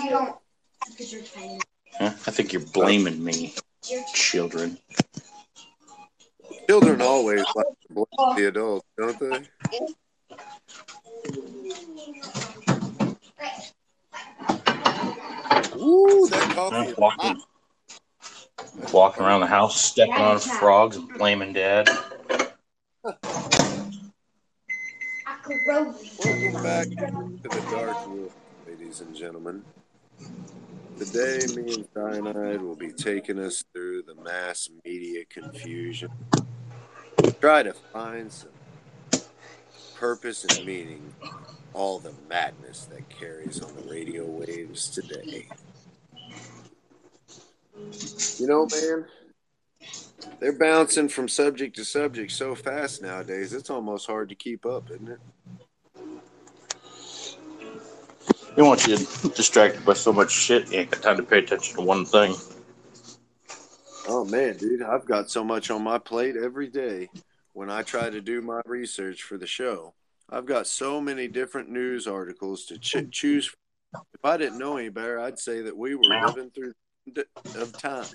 Huh? I think you're blaming me, children. Children always like to blame the adults, don't they? Ooh, that coffee is Walking, hot. walking around the house, stepping on frogs and blaming dad. Welcome back to the Dark Woods, ladies and gentlemen. Today, me and Cyanide will be taking us through the mass media confusion. Try to find some purpose and meaning, all the madness that carries on the radio waves today. You know, man, they're bouncing from subject to subject so fast nowadays, it's almost hard to keep up, isn't it? They want you distracted by so much shit, you ain't got time to pay attention to one thing. Oh man, dude, I've got so much on my plate every day when I try to do my research for the show. I've got so many different news articles to ch- choose. From. If I didn't know any better, I'd say that we were living through the end of time.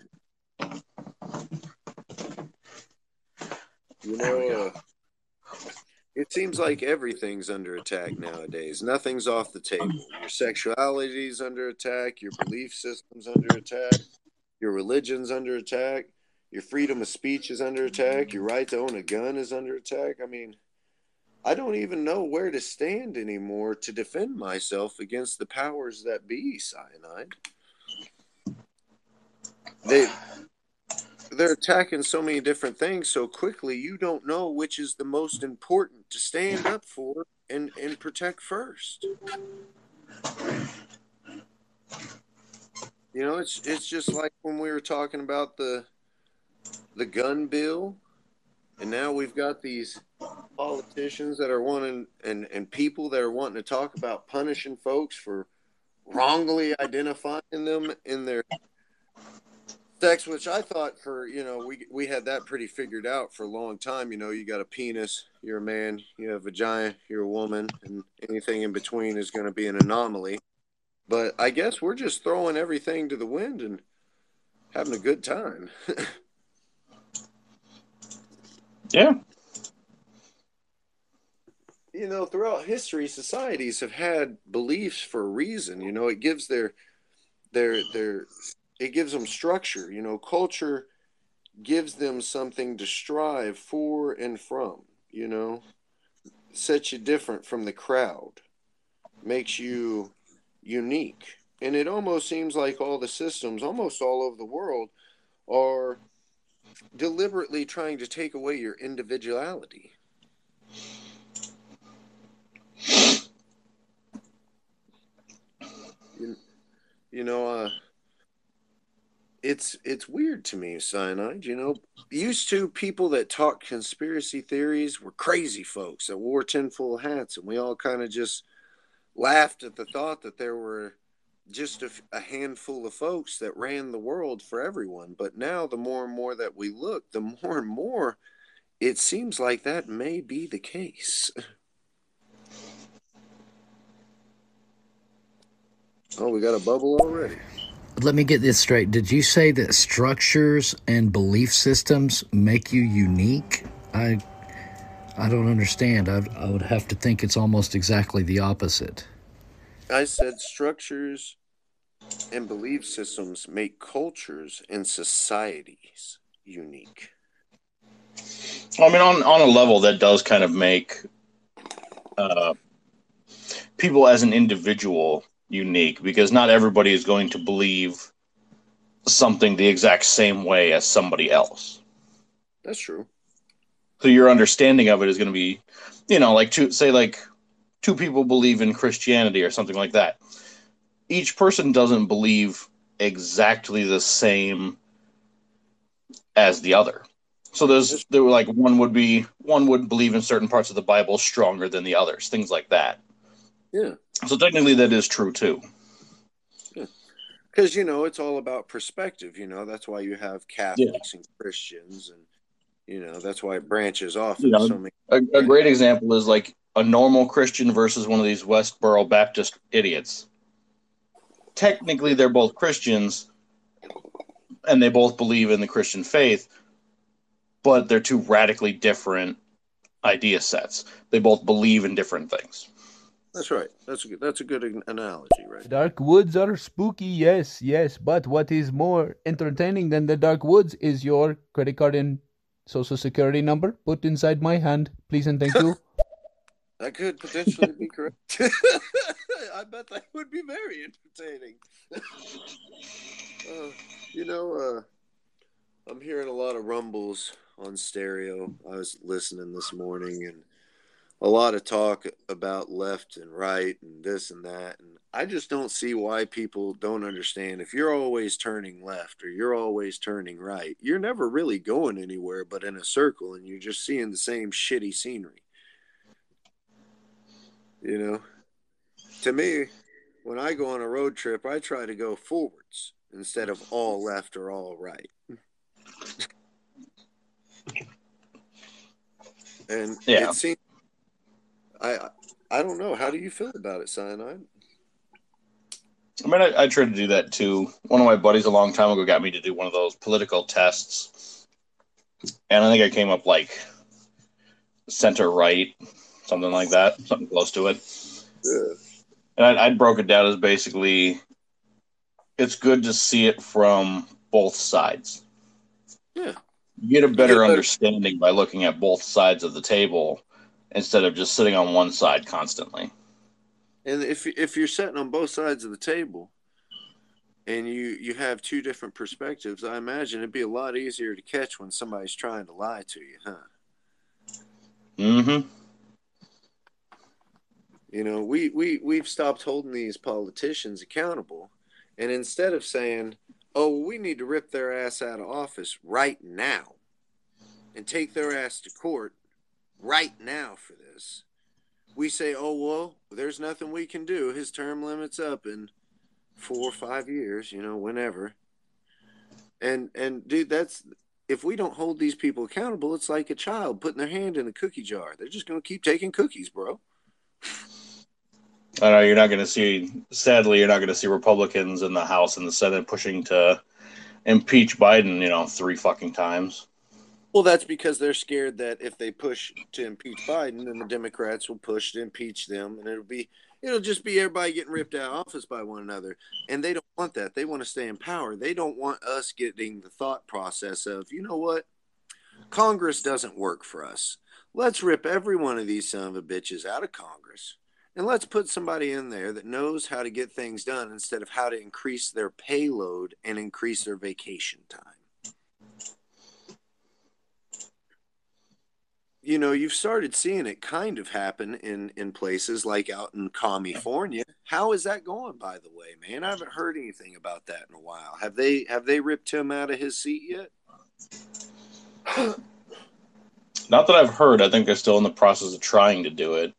You There we know, go. uh, it seems like everything's under attack nowadays. Nothing's off the table. Your sexuality's under attack. Your belief system's under attack. Your religion's under attack. Your freedom of speech is under attack. Your right to own a gun is under attack. I mean, I don't even know where to stand anymore to defend myself against the powers that be, cyanide. They they're attacking so many different things so quickly you don't know which is the most important to stand up for and, and protect first. You know, it's it's just like when we were talking about the the gun bill, and now we've got these politicians that are wanting and and people that are wanting to talk about punishing folks for wrongly identifying them in their sex, which I thought for you know we we had that pretty figured out for a long time. You know, you got a penis, you're a man, you have a vagina, you're a woman, and anything in between is going to be an anomaly. But I guess we're just throwing everything to the wind and having a good time. Yeah. you know, throughout history, societies have had beliefs for a reason. You know, it gives their their their it gives them structure. You know, culture gives them something to strive for and from. You know, sets you different from the crowd, makes you unique, and it almost seems like all the systems, almost all over the world, are deliberately trying to take away your individuality. You, you know, uh, it's it's weird to me, cyanide. You know, used to people that talk conspiracy theories were crazy folks that wore tinfoil hats, and we all kind of just laughed at the thought that there were just a, a handful of folks that ran the world for everyone. But now, the more and more that we look, the more and more it seems like that may be the case. Oh, we got a bubble already. Let me get this straight. Did you say that structures and belief systems make you unique? I I don't understand. I, I would have to think it's almost exactly the opposite. I said structures and belief systems make cultures and societies unique. I mean, on on a level that does kind of make uh, people as an individual unique because not everybody is going to believe something the exact same way as somebody else. That's true. So your understanding of it is going to be, you know, like two say like two people believe in Christianity or something like that. Each person doesn't believe exactly the same as the other. So there's there were like one would be one would believe in certain parts of the Bible stronger than the others, things like that. Yeah. So technically that is true too. Because, you know, it's all about perspective. You know, that's why you have Catholics and Christians. And, you know, that's why it branches off You know, so many. A, a great example is like a normal Christian versus one of these Westboro Baptist idiots. technically they're both Christians and they both believe in the Christian faith, but they're two radically different idea sets. They both believe in different things. That's right. That's a good, that's a good analogy, right? Dark woods are spooky, yes, yes. But what is more entertaining than the dark woods is your credit card and social security number put inside my hand, please and thank you. that could potentially be correct. I bet that would be very entertaining. uh, you know, uh, I'm hearing a lot of rumbles on stereo. I was listening this morning and a lot of talk about left and right and this and that. And I just don't see why people don't understand. If you're always turning left or you're always turning right, you're never really going anywhere but in a circle and you're just seeing the same shitty scenery. You know, to me, when I go on a road trip, I try to go forwards instead of all left or all right. and yeah. it seems I I don't know. How do you feel about it, cyanide? I mean, I, I tried to do that too. One of my buddies a long time ago got me to do one of those political tests, and I think I came up like center right, something like that, something close to it. Yeah. And I, I broke it down as basically, it's good to see it from both sides. Yeah, you get a better understanding by looking at both sides of the table instead of just sitting on one side constantly. And if if you're sitting on both sides of the table and you you have two different perspectives, I imagine it'd be a lot easier to catch when somebody's trying to lie to you, huh? Mm Mhm. You know, we we we've stopped holding these politicians accountable and instead of saying, "Oh, we need to rip their ass out of office right now and take their ass to court right now for this. We say, oh, well, there's nothing we can do. His term limit's up in four or five years, you know, whenever. And, and dude, that's, if we don't hold these people accountable, it's like a child putting their hand in a cookie jar. They're just going to keep taking cookies, bro. I know you're not going to see, sadly, you're not going to see Republicans in the House and the Senate pushing to impeach Biden, you know, three fucking times. Well, that's because they're scared that if they push to impeach Biden, then the Democrats will push to impeach them, and it'll be it'll just be everybody getting ripped out of office by one another. And they don't want that. They want to stay in power. They don't want us getting the thought process of, you know what, Congress doesn't work for us. Let's rip every one of these son of a bitches out of Congress. And let's put somebody in there that knows how to get things done instead of how to increase their payload and increase their vacation time. You know, you've started seeing it kind of happen in in places like out in California. How is that going, by the way, man? I haven't heard anything about that in a while. Have they have they ripped him out of his seat yet? Not that I've heard. I think they're still in the process of trying to do it.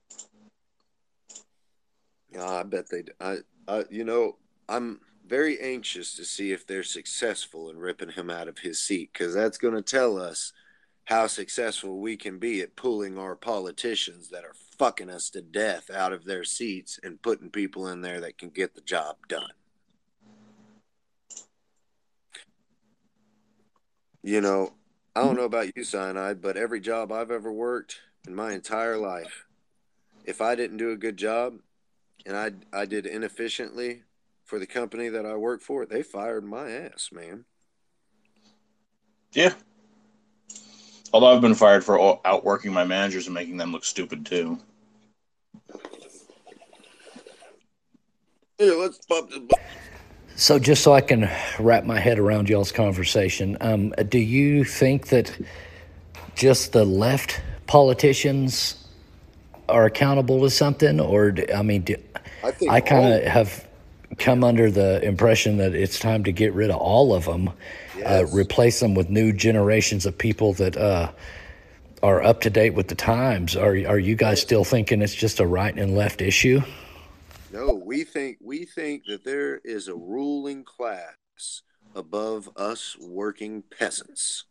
Yeah, I bet they. I, I, you know, I'm very anxious to see if they're successful in ripping him out of his seat because that's going to tell us how successful we can be at pulling our politicians that are fucking us to death out of their seats and putting people in there that can get the job done. You know, I don't know about you, Cyanide, but every job I've ever worked in my entire life, if I didn't do a good job and I I did inefficiently for the company that I worked for, they fired my ass, man. Yeah, Although I've been fired for outworking my managers and making them look stupid too. Yeah, let's bump this. So, just so I can wrap my head around y'all's conversation, um, do you think that just the left politicians are accountable to something, or do, I mean, do, I, I kind of have come under the impression that it's time to get rid of all of them yes. uh, replace them with new generations of people that uh, are up to date with the times. Are are you guys still thinking it's just a right and left issue? No, we think we think that there is a ruling class above us working peasants.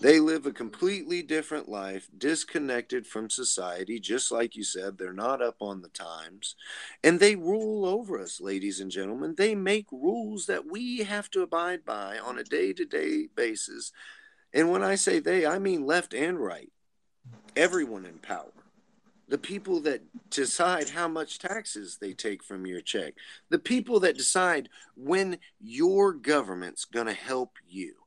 They live a completely different life, disconnected from society, just like you said. They're not up on the times. And they rule over us, ladies and gentlemen. They make rules that we have to abide by on a day to day basis. And when I say they, I mean left and right. Everyone in power. The people that decide how much taxes they take from your check. The people that decide when your government's going to help you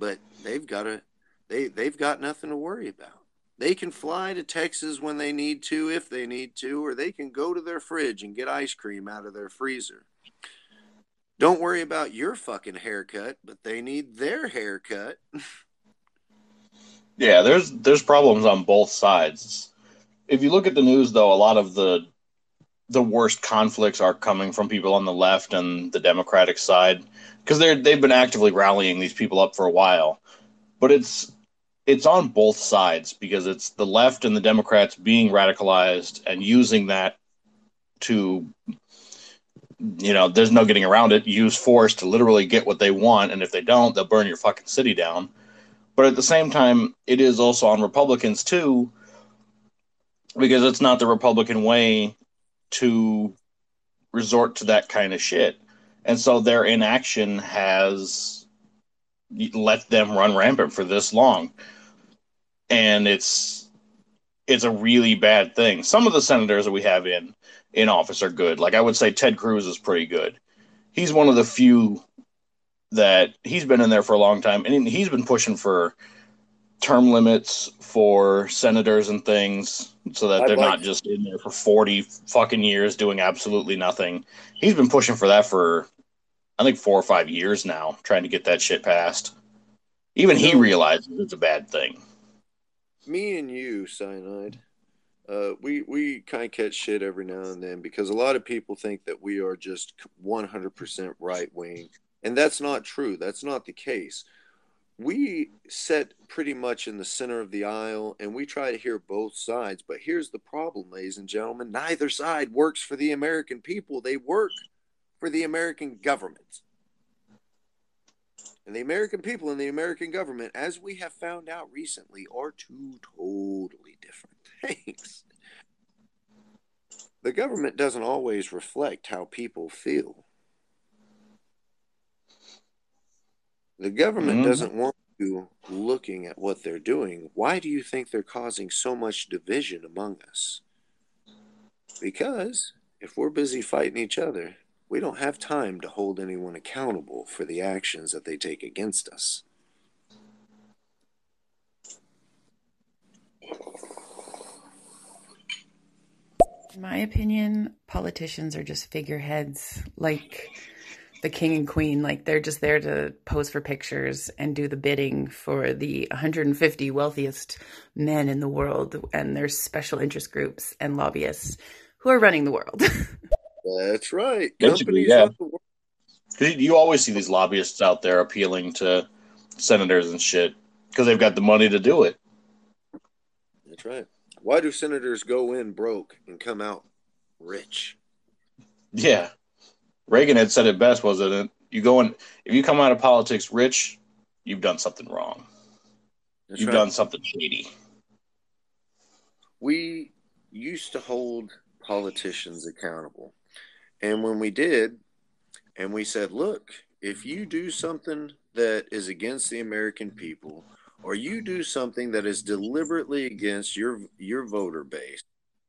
but they've got to they they've got nothing to worry about. They can fly to Texas when they need to, if they need to, or they can go to their fridge and get ice cream out of their freezer. Don't worry about your fucking haircut, but they need their haircut. yeah, there's there's problems on both sides. If you look at the news though, a lot of the the worst conflicts are coming from people on the left and the Democratic side because they're they've been actively rallying these people up for a while. But it's it's on both sides because it's the left and the Democrats being radicalized and using that to you know, there's no getting around it, use force to literally get what they want and if they don't, they'll burn your fucking city down. But at the same time, it is also on Republicans too because it's not the Republican way to resort to that kind of shit. And so their inaction has let them run rampant for this long. And it's it's a really bad thing. Some of the senators that we have in in office are good. Like I would say Ted Cruz is pretty good. He's one of the few that he's been in there for a long time and he's been pushing for term limits for senators and things so that they're like not just in there for 40 fucking years doing absolutely nothing. He's been pushing for that for I think 4 or 5 years now trying to get that shit passed. Even he realizes it's a bad thing. Me and you, Cyanide, uh, we we kind of catch shit every now and then because a lot of people think that we are just 100% right wing, and that's not true. That's not the case we sit pretty much in the center of the aisle and we try to hear both sides. But here's the problem, ladies and gentlemen neither side works for the American people, they work for the American government. And the American people and the American government, as we have found out recently, are two totally different things. The government doesn't always reflect how people feel. The government mm-hmm. doesn't want you looking at what they're doing. Why do you think they're causing so much division among us? Because if we're busy fighting each other, we don't have time to hold anyone accountable for the actions that they take against us. In my opinion, politicians are just figureheads. Like, the king and queen like they're just there to pose for pictures and do the bidding for the 150 wealthiest men in the world and their special interest groups and lobbyists who are running the world. That's right. Basically, yeah. because you always see these lobbyists out there appealing to senators and shit because they've got the money to do it. That's right. Why do senators go in broke and come out rich? Yeah Reagan had said it best, wasn't it? You go in if you come out of politics rich, you've done something wrong. That's you've right. done something shady. We used to hold politicians accountable. And when we did, and we said, look, if you do something that is against the American people, or you do something that is deliberately against your your voter base,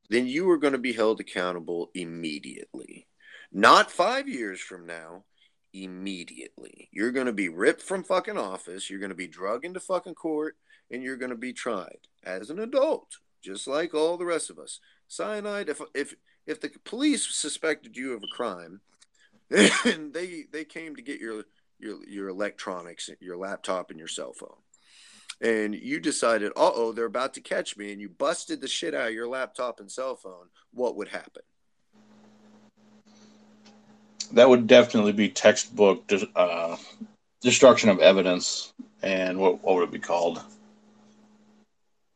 then you are going to be held accountable immediately. Not five years from now, immediately. You're going to be ripped from fucking office. You're going to be drugged into fucking court and you're going to be tried as an adult, just like all the rest of us. Cyanide, if, if, if the police suspected you of a crime and they, they came to get your, your, your electronics, your laptop and your cell phone, and you decided, uh oh, they're about to catch me, and you busted the shit out of your laptop and cell phone, what would happen? That would definitely be textbook uh, destruction of evidence, and what what would it be called?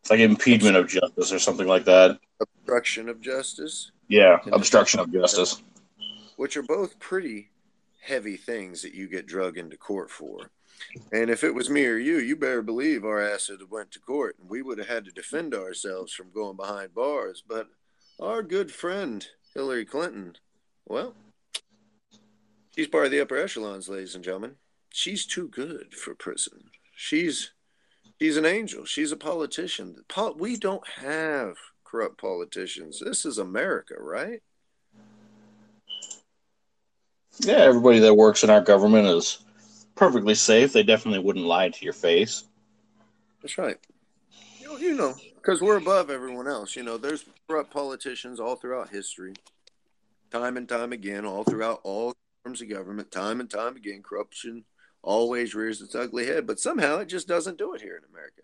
It's like impediment of justice or something like that. Obstruction of justice. Yeah, obstruction of justice. Which are both pretty heavy things that you get drug into court for. And if it was me or you, you better believe our ass would have went to court and we would have had to defend ourselves from going behind bars. But our good friend Hillary Clinton, well, she's part of the upper echelons, ladies and gentlemen. She's too good for prison. She's she's an angel. She's a politician. We don't have corrupt politicians. This is America, right? Yeah, everybody that works in our government is perfectly safe. They definitely wouldn't lie to your face. That's right. You know, you know, because we're above everyone else. You know, there's corrupt politicians all throughout history, time and time again, all throughout all forms of government, time and time again, corruption always rears its ugly head. But somehow it just doesn't do it here in America.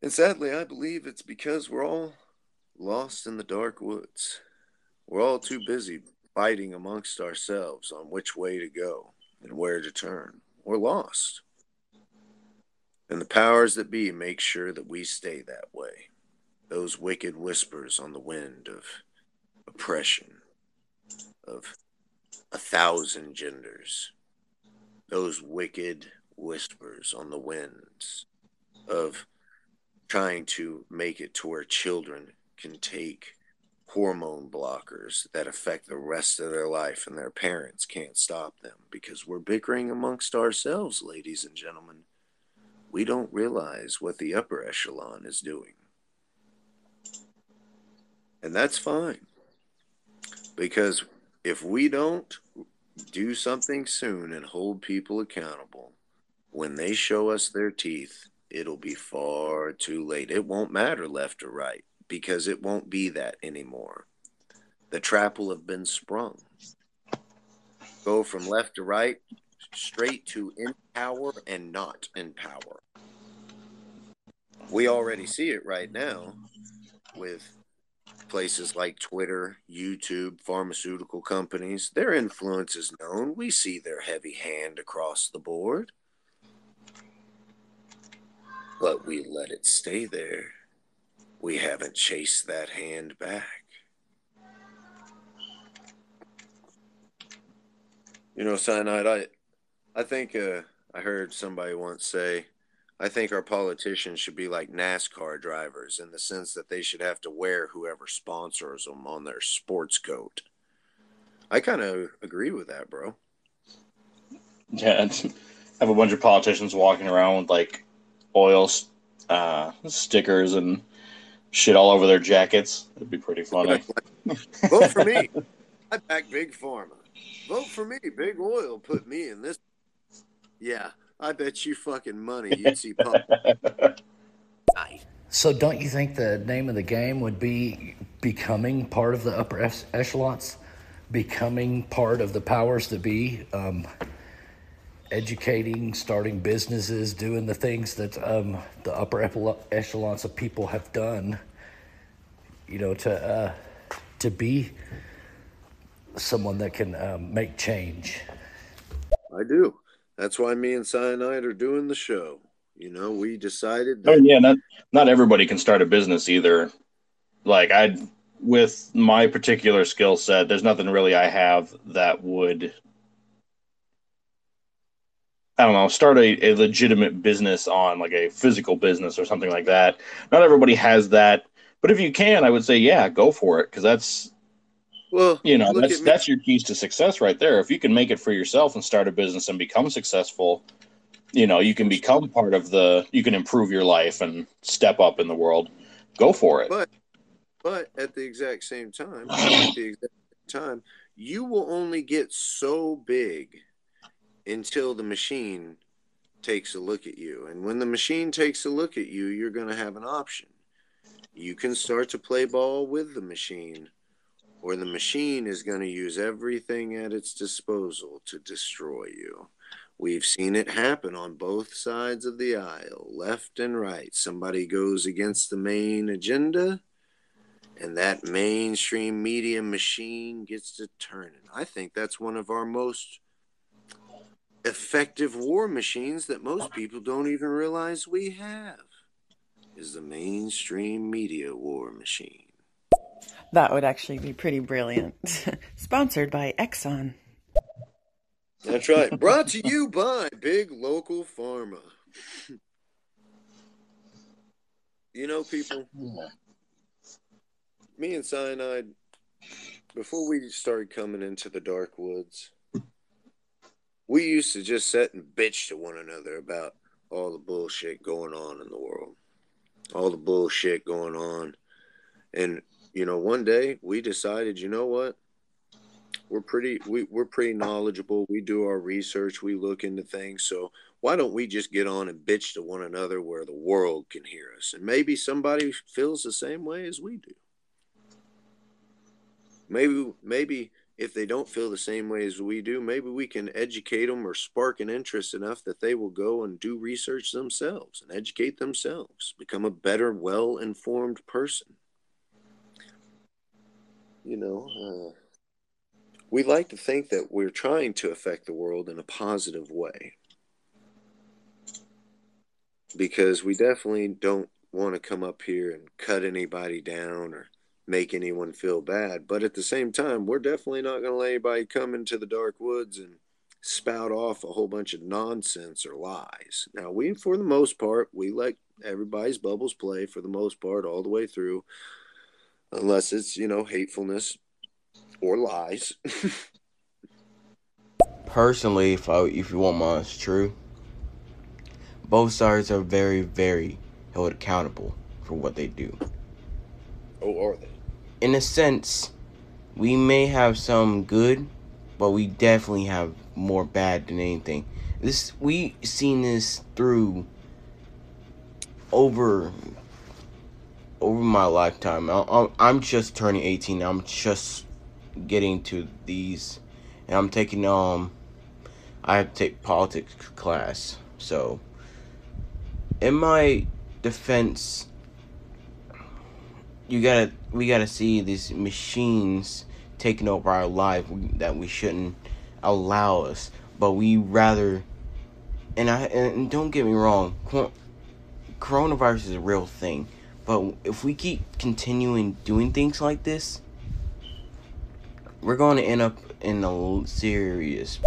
And sadly, I believe it's because we're all lost in the dark woods. We're all too busy fighting amongst ourselves on which way to go and where to turn. We're lost. And the powers that be make sure that we stay that way. Those wicked whispers on the wind of oppression, of a thousand genders. Those wicked whispers on the winds of trying to make it to where children can take hormone blockers that affect the rest of their life and their parents can't stop them because we're bickering amongst ourselves, ladies and gentlemen. We don't realize what the upper echelon is doing. And that's fine. Because if we don't do something soon and hold people accountable, when they show us their teeth, it'll be far too late. It won't matter left or right because it won't be that anymore. The trap will have been sprung. Go from left to right, straight to in power and not in power. We already see it right now with places like Twitter, YouTube, pharmaceutical companies. Their influence is known. We see their heavy hand across the board. But we let it stay there we haven't chased that hand back. You know, cyanide. I, I think uh, I heard somebody once say, I think our politicians should be like NASCAR drivers in the sense that they should have to wear whoever sponsors them on their sports coat. I kind of agree with that, bro. Yeah, have a bunch of politicians walking around with like oil uh, stickers and shit all over their jackets. It'd be pretty funny. Vote for me. I back Big Pharma. Vote for me. Big Oil put me in this. Yeah, I bet you fucking money you'd see pump. So, don't you think the name of the game would be becoming part of the upper echelons, becoming part of the powers that be, um, educating, starting businesses, doing the things that um, the upper echelons of people have done? you know, to uh, to be someone that can um, make change. I do. That's why me and Cyanide are doing the show. You know, we decided. Oh, that- oh yeah, not not everybody can start a business either. Like I, with my particular skill set, there's nothing really I have that would. I don't know, start a, a legitimate business on like a physical business or something like that. Not everybody has that but if you can, I would say, yeah, go for it because that's well, you know, that's that's your keys to success right there. If you can make it for yourself and start a business and become successful, you know, you can become part of the. You can improve your life and step up in the world. Go for it. But but at the exact same time, at the exact time, you will only get so big until the machine takes a look at you. And when the machine takes a look at you, you're going to have an option you can start to play ball with the machine, or the machine is going to use everything at its disposal to destroy you. We've seen it happen on both sides of the aisle, left and right. Somebody goes against the main agenda, and that mainstream media machine gets to turning. I think that's one of our most effective war machines that most people don't even realize we have is the mainstream media war machine. That would actually be pretty brilliant. Sponsored by Exxon. That's right. Brought to you by Big Local Pharma. You know, people, me and Cyanide, before we started coming into the dark woods, we used to just sit and bitch to one another about all the bullshit going on in the world, all the bullshit going on. And, you know, one day we decided, you know what? We're pretty we, we're pretty knowledgeable. We do our research, we look into things. So why don't we just get on and bitch to one another where the world can hear us? And maybe somebody feels the same way as we do. Maybe maybe if they don't feel the same way as we do, maybe we can educate them or spark an interest enough that they will go and do research themselves and educate themselves, become a better, well informed person. You know, uh, we like to think that we're trying to affect the world in a positive way because we definitely don't want to come up here and cut anybody down or make anyone feel bad. But at the same time, we're definitely not going to let anybody come into the dark woods and spout off a whole bunch of nonsense or lies. Now, we, for the most part, we let everybody's bubbles play for the most part all the way through, unless it's, you know, hatefulness or lies. Personally, if I, if you want mine, it's true. both sides are very, very held accountable for what they do. oh, are they? In a sense, we may have some good, but we definitely have more bad than anything. This we seen this through over over my lifetime. I, I'm just turning 18. I'm just getting to these, and I'm taking um, I have to take politics class. So, in my defense, you gotta we gotta see these machines taking over our life that we shouldn't allow us, but we rather. And I and don't get me wrong, coronavirus is a real thing, but if we keep continuing doing things like this, we're going to end up in a serious.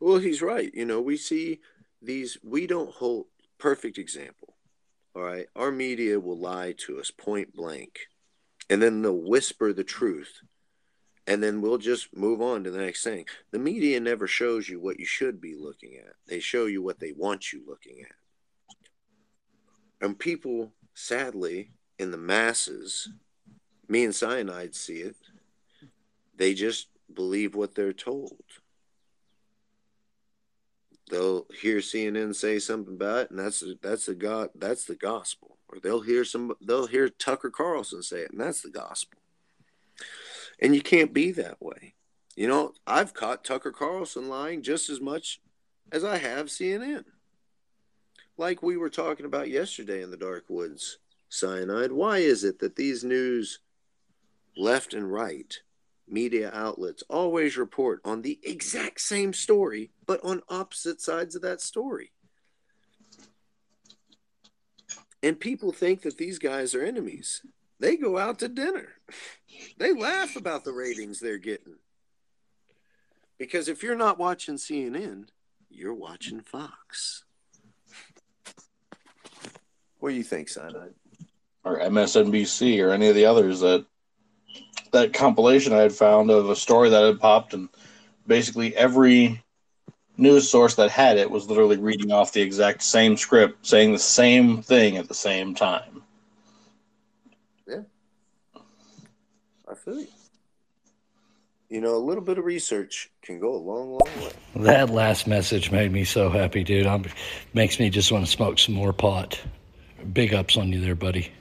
Well, he's right. You know, we see these. We don't hold perfect example. All right, our media will lie to us point blank, and then they'll whisper the truth, and then we'll just move on to the next thing. The media never shows you what you should be looking at. They show you what they want you looking at. And people, sadly, in the masses, me and Cyanide see it, they just believe what they're told. They'll hear CNN say something about it, and that's that's the God that's the gospel. Or they'll hear some they'll hear Tucker Carlson say it, and that's the gospel. And you can't be that way. You know, I've caught Tucker Carlson lying just as much as I have CNN. Like we were talking about yesterday in the Dark Woods, cyanide. Why is it that these news, left and right, media outlets always report on the exact same story, but on opposite sides of that story. And people think that these guys are enemies. They go out to dinner. They laugh about the ratings they're getting. Because if you're not watching CNN, you're watching Fox. What do you think, Cyanide? Or MSNBC or any of the others that that compilation I had found of a story that had popped, and basically every news source that had it was literally reading off the exact same script, saying the same thing at the same time. Yeah, I feel you. You know, a little bit of research can go a long, long way. That last message made me so happy, dude. I'm, makes me just want to smoke some more pot. Big ups on you there, buddy.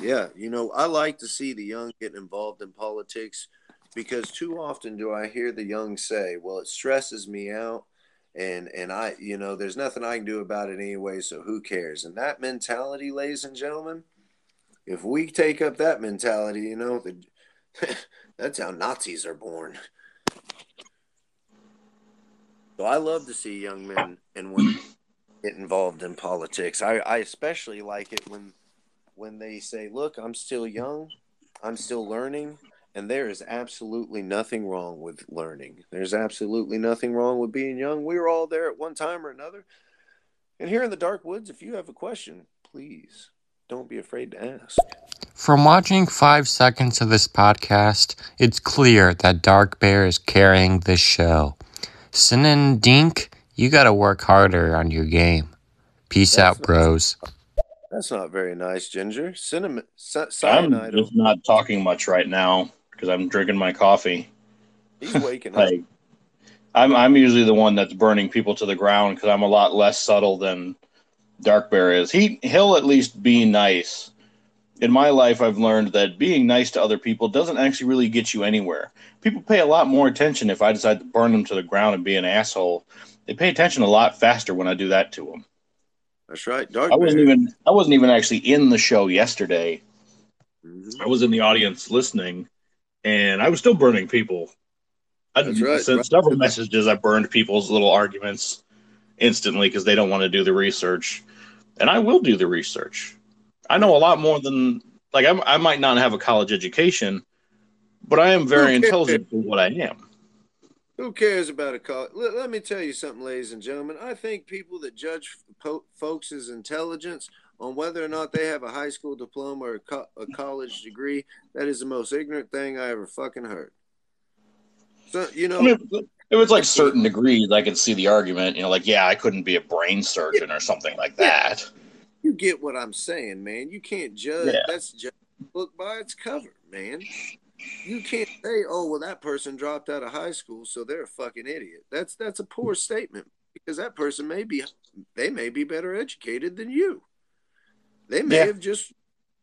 Yeah, you know, I like to see the young get involved in politics because too often do I hear the young say, "Well, it stresses me out." And and I, you know, there's nothing I can do about it anyway, so who cares? And that mentality, ladies and gentlemen, if we take up that mentality, you know, the, that's how Nazis are born. So I love to see young men and women get involved in politics. I, I especially like it when when they say, "Look, I'm still young, I'm still learning, And there is absolutely nothing wrong with learning. There's absolutely nothing wrong with being young. We were all there at one time or another. And here in the dark woods, if you have a question, please don't be afraid to ask. From watching five seconds of this podcast, it's clear that Dark Bear is carrying this show. Sin and Dink, you gotta work harder on your game. Peace That's out, bros. That's not very nice, Ginger. Cinnamon, ci- I'm just not talking much right now because I'm drinking my coffee. He's waking up. I'm I'm usually the one that's burning people to the ground because I'm a lot less subtle than Dark Bear is. He he'll at least be nice. In my life, I've learned that being nice to other people doesn't actually really get you anywhere. People pay a lot more attention if I decide to burn them to the ground and be an asshole. They pay attention a lot faster when I do that to them. That's right. Dark I wasn't Bear. even I wasn't even actually in the show yesterday. Mhm. I was in the audience listening, and I was still burning people. I That's right. sent Right. several messages. I burned people's little arguments instantly because they don't want to do the research, and I will do the research. I know a lot more than like I'm, I might not have a college education, but I am very intelligent for what I am. Who cares about a college? Let, let me tell you something, ladies and gentlemen. I think people that judge po- folks' intelligence on whether or not they have a high school diploma or a, co- a college degree, that is the most ignorant thing I ever fucking heard. So, you know, I mean, if it's like certain degrees, I can see the argument. You know, like yeah, I couldn't be a brain surgeon or something like that. you get what I'm saying, man. You can't judge. Yeah. That's just a book by its cover, man. You can't say, "Oh, well, that person dropped out of high school, so they're a fucking idiot." That's that's a poor statement because that person may be they may be better educated than you. They may Yeah. have just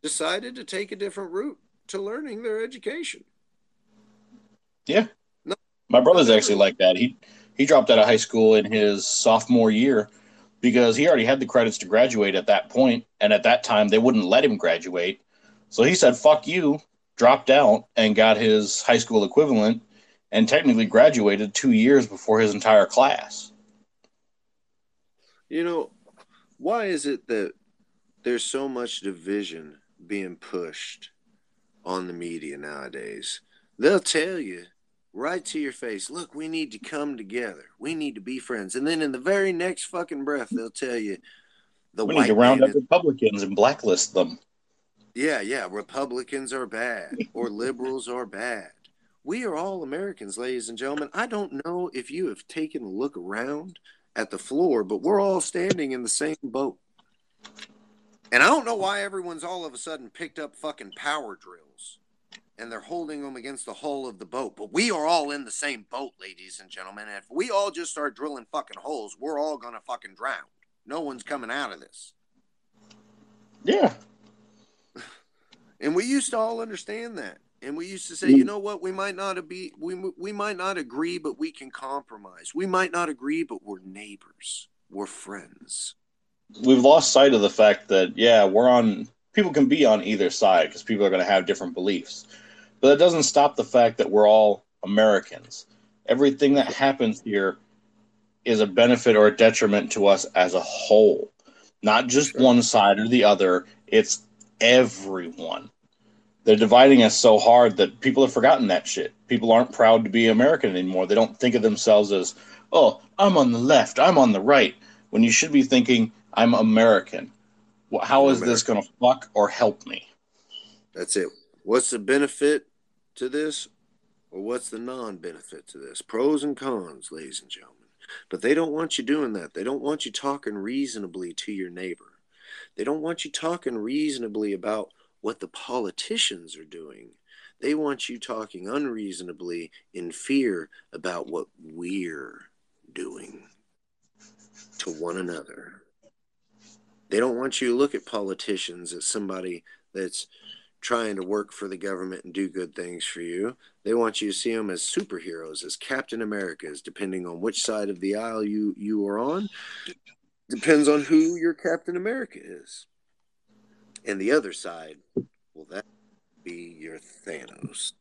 decided to take a different route to learning their education. Yeah, no, my brother's actually like that. He he dropped out of high school in his sophomore year because he already had the credits to graduate at that point, and at that time they wouldn't let him graduate. So he said, "Fuck you," dropped out and got his high school equivalent, and technically graduated two years before his entire class. You know, why is it that there's so much division being pushed on the media nowadays? They'll tell you right to your face, look, we need to come together. We need to be friends. And then in the very next fucking breath, they'll tell you the We need to round up Republicans and blacklist them. Yeah, yeah, Republicans are bad or liberals are bad. We are all Americans, ladies and gentlemen. I don't know if you have taken a look around at the floor, but we're all standing in the same boat. And I don't know why everyone's all of a sudden picked up fucking power drills and they're holding them against the hull of the boat. But we are all in the same boat, ladies and gentlemen. And if we all just start drilling fucking holes, we're all gonna fucking drown. No one's coming out of this. Yeah, And we used to all understand that. And we used to say, mm. you know what, we might not be we we might not agree, but we can compromise. We might not agree, but we're neighbors. We're friends. we've lost sight of the fact that yeah, we're on. People can be on either side because people are going to have different beliefs, but that doesn't stop the fact that we're all Americans. Everything that happens here is a benefit or a detriment to us as a whole, not just Sure. one side or the other. It's everyone. They're dividing us so hard that people have forgotten that shit. People aren't proud to be American anymore. They don't think of themselves as, oh, I'm on the left, I'm on the right, when you should be thinking, I'm American. Wh- How is this going to fuck or help me? That's it. What's the benefit to this, or what's the non benefit to this? Pros and cons, ladies and gentlemen. But they don't want you doing that. They don't want you talking reasonably to your neighbor. They don't want you talking reasonably about what the politicians are doing. They want you talking unreasonably in fear about what we're doing to one another. They don't want you to look at politicians as somebody that's trying to work for the government and do good things for you. They want you to see them as superheroes, as Captain Americas, depending on which side of the aisle you, you are on. Depends on who your Captain America is. And the other side, well, that be your Thanos.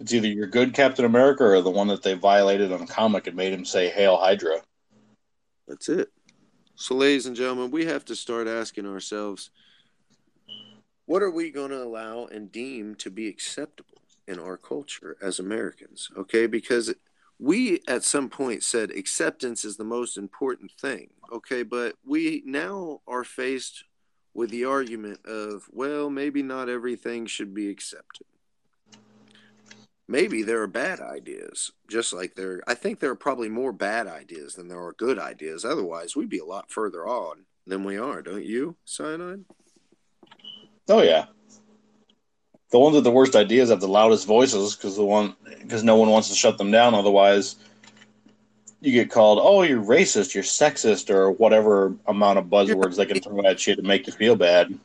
It's either your good Captain America or the one that they violated on a comic and made him say Hail Hydra. That's it. So, ladies and gentlemen, we have to start asking ourselves What are we going to allow and deem to be acceptable in our culture as Americans? Okay, because we at some point said acceptance is the most important thing. Okay, but we now are faced with the argument of, well, maybe not everything should be accepted. Maybe there are bad ideas, just like there. I think there are probably more bad ideas than there are good ideas. Otherwise, we'd be a lot further on than we are, don't you, Cyanide? Oh yeah. The ones with the worst ideas have the loudest voices because the one because no one wants to shut them down. Otherwise, you get called, "Oh, you're racist, you're sexist," or whatever amount of buzzwords they can throw at you to make you feel bad.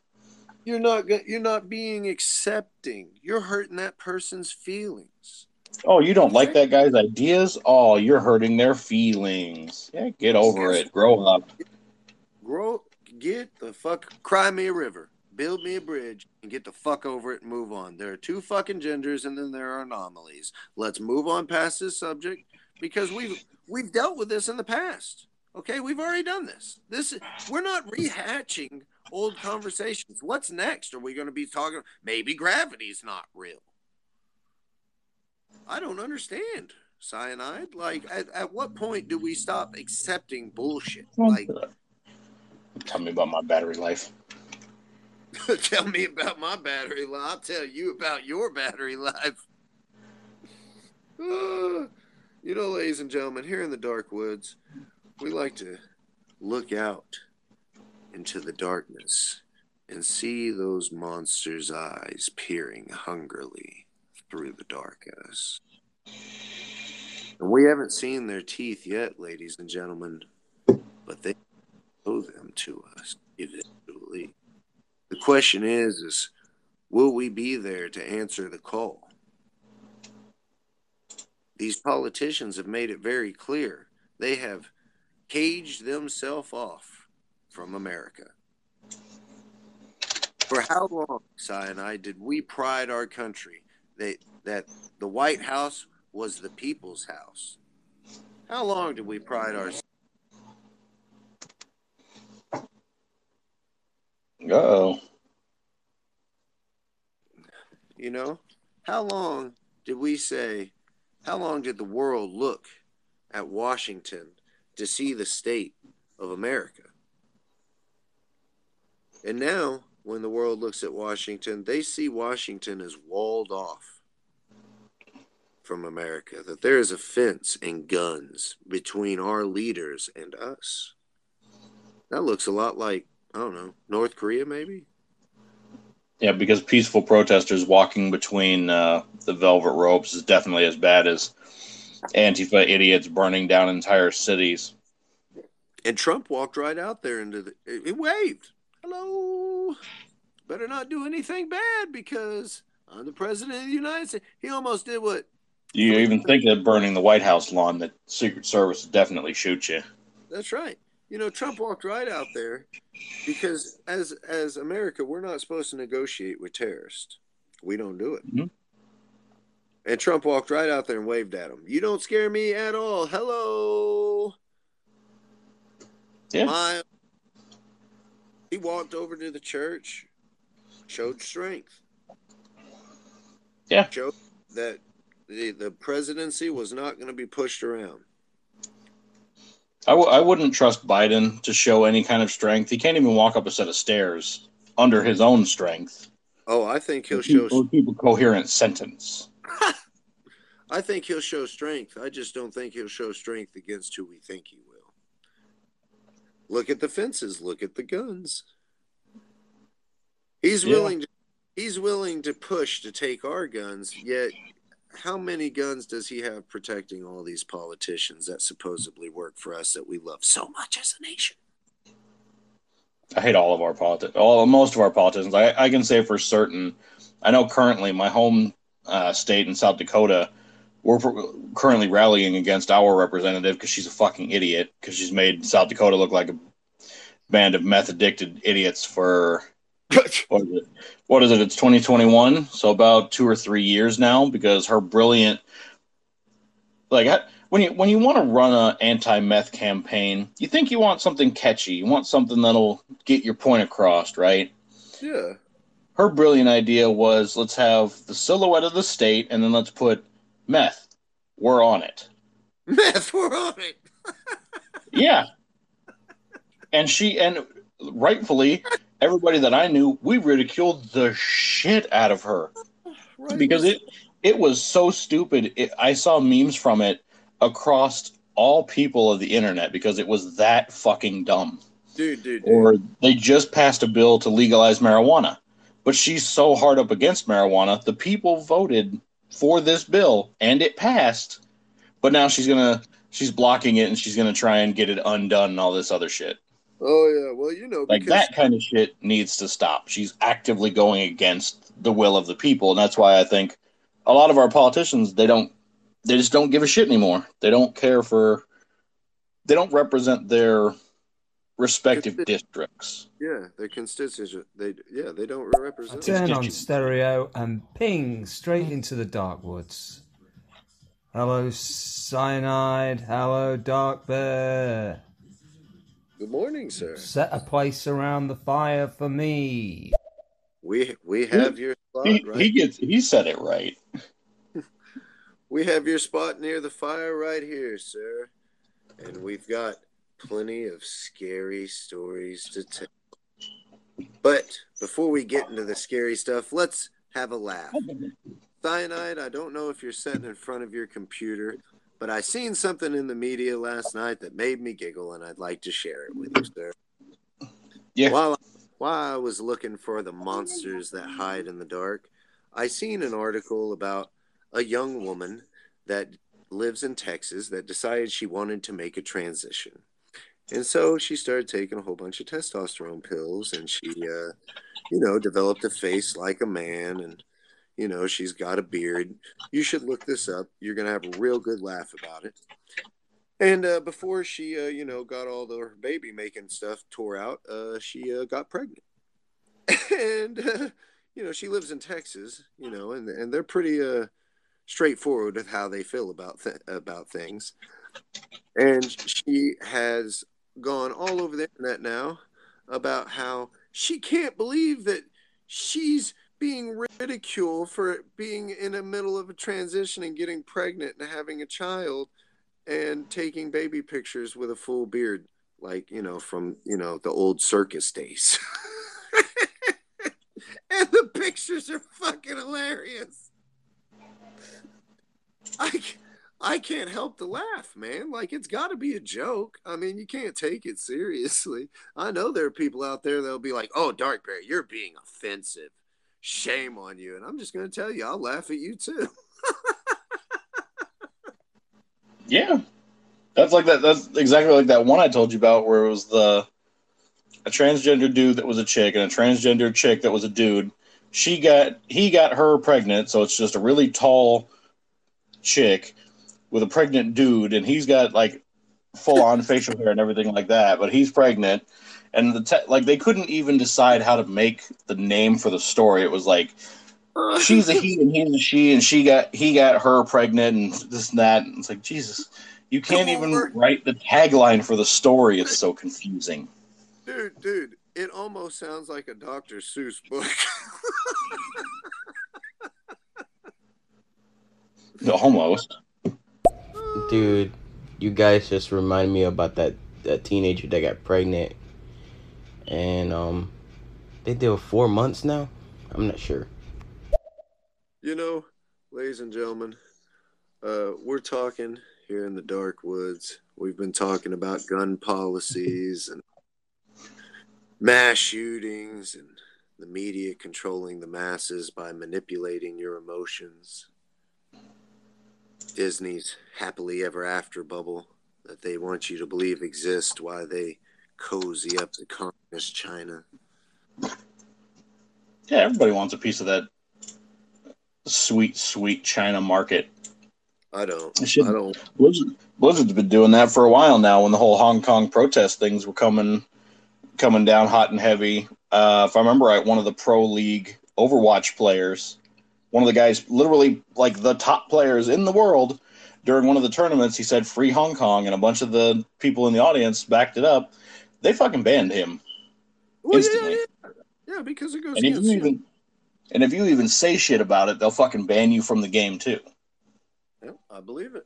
You're not you're not being accepting. You're hurting that person's feelings. Oh, you don't like that guy's ideas? Oh, you're hurting their feelings. Yeah, get over it. Grow up. Grow, get the fuck, cry me a river, build me a bridge, and get the fuck over it and move on. There are two fucking genders, and then there are anomalies. Let's move on past this subject because we've we've dealt with this in the past. Okay, we've already done this. This we're not rehatching old conversations. What's next? Are we going to be talking? Maybe gravity's not real. I don't understand cyanide. Like, at, at what point do we stop accepting bullshit? Like, Tell me about my battery life. tell me about my battery life. I'll tell you about your battery life. Uh, you know, ladies and gentlemen, here in the dark woods, we like to look out into the darkness and see those monsters' eyes peering hungrily through the dark at us. And we haven't seen their teeth yet, ladies and gentlemen, but they show them to us eventually. The question is, is will we be there to answer the call? These politicians have made it very clear. They have caged themselves off from America. For how long, Cyanide, did we pride our country that, that the White House was the people's house? How long did we pride ourselves? Oh. You know, how long did we say, how long did the world look at Washington to see the state of America? And now, when the world looks at Washington, they see Washington as walled off from America, that there is a fence and guns between our leaders and us. That looks a lot like, I don't know, North Korea, maybe? Yeah, because peaceful protesters walking between uh, the velvet ropes is definitely as bad as Antifa idiots burning down entire cities. And Trump walked right out there into the. He waved. Hello. Better not do anything bad because I'm the president of the United States. He almost did what? You even think of burning the White House lawn, that Secret Service would definitely shoot you. That's right. You know, Trump walked right out there because as as America, we're not supposed to negotiate with terrorists. We don't do it. Mhm. And Trump walked right out there and waved at him. You don't scare me at all. Hello. Yeah. My, he walked over to the church, showed strength. Yeah. Showed that the, the presidency was not going to be pushed around. I w- I wouldn't trust Biden to show any kind of strength. He can't even walk up a set of stairs under his own strength. Oh, I think he'll keep, show. or keep a coherent sentence. I think he'll show strength. I just don't think he'll show strength against who we think he will. Look at the fences. Look at the guns. He's Yeah. willing. To, he's willing to push to take our guns. Yet, how many guns does he have protecting all these politicians that supposedly work for us that we love so much as a nation? I hate all of our politics, all most of our politicians. I, I can say for certain. I know currently my home uh, state in South Dakota, we're currently rallying against our representative because she's a fucking idiot because she's made South Dakota look like a band of meth addicted idiots for what is it? What is it? It's 2021, so about two or three years now. Because her brilliant, like I- when you when you want to run a anti meth campaign, you think you want something catchy. You want something that'll get your point across, right? Yeah. her brilliant idea was let's have the silhouette of the state and then let's put meth. We're on it. Meth, we're on it. Yeah. And she and rightfully everybody that I knew, we ridiculed the shit out of her Right. because it it was so stupid. It, I saw memes from it across all people of the internet because it was that fucking dumb. dude, dude, dude. Or they just passed a bill to legalize marijuana, but she's so hard up against marijuana. The people voted for this bill and it passed, but now she's gonna she's blocking it and she's gonna try and get it undone and all this other shit. Oh yeah, well you know Like that kind of shit needs to stop. She's actively going against the will of the people, and that's why I think a lot of our politicians they don't they just don't give a shit anymore. They don't care for they don't represent their respective Consti- districts. yeah, their constituents they yeah they don't represent. Turn on stereo and ping straight into the dark woods. Hello, cyanide. Hello, dark bear. Good morning, sir. Set a place around the fire for me. We we have your spot He, right. he gets he said it right. We have your spot near the fire right here, sir. And we've got plenty of scary stories to tell. But before we get into the scary stuff, let's have a laugh. Cyanide, I don't know if you're sitting in front of your computer, but I seen something in the media last night that made me giggle, and I'd like to share it with you, sir. Yeah. While, while I was looking for the monsters that hide in the dark, I seen an article about a young woman that lives in Texas that decided she wanted to make a transition. And so she started taking a whole bunch of testosterone pills and she, uh, you know, developed a face like a man and, you know, she's got a beard. You should look this up. You're going to have a real good laugh about it. And uh, before she, uh, you know, got all the baby making stuff tore out, uh, she uh, got pregnant. and, you know, she lives in Texas, you know, and, and they're pretty uh, straightforward with how they feel about, th- about things. And she has gone all over the internet now about how she can't believe that she's being ridiculed for being in the middle of a transition and getting pregnant and having a child and taking baby pictures with a full beard like you know from you know the old circus days. And the pictures are fucking hilarious. I i can't help to laugh man. Like it's got to be a joke. I mean you can't take it seriously. I know there are people out there that'll be like oh dark bear you're being offensive shame on you and i'm just going to tell you i'll laugh at you too Yeah. That's like that that's exactly like that one I told you about where it was the a transgender dude that was a chick and a transgender chick that was a dude. She got he got her pregnant, so it's just a really tall chick with a pregnant dude and he's got like full on facial hair and everything like that, but he's pregnant and the te- like they couldn't even decide how to make the name for the story. It was like she's a he and he's a she, and she got he got her pregnant and this and that. And it's like Jesus, you can't Come even over. write the tagline for the story. It's so confusing. dude dude it almost sounds like a dr seuss book Almost. Dude, you guys just remind me about that that teenager that got pregnant, and um, they did four months now. I'm not sure. You know, ladies and gentlemen, uh, we're talking here in the dark woods. We've been talking about gun policies and mass shootings and the media controlling the masses by manipulating your emotions. Disney's happily ever after bubble that they want you to believe exists while they cozy up to communist China. Yeah, everybody wants a piece of that sweet, sweet China market. I don't. Should- I don't. Blizzard, Blizzard's been doing that for a while now. When the whole Hong Kong protest things were coming, coming down hot and heavy. Uh, if I remember right, one of the pro league Overwatch players, one of the guys, literally like the top players in the world, during one of the tournaments, he said "Free Hong Kong," and a bunch of the people in the audience backed it up. They fucking banned him Well, yeah, instantly. yeah, yeah, because it goes and he you. even And if you even say shit about it, they'll fucking ban you from the game too. Yeah, I believe it.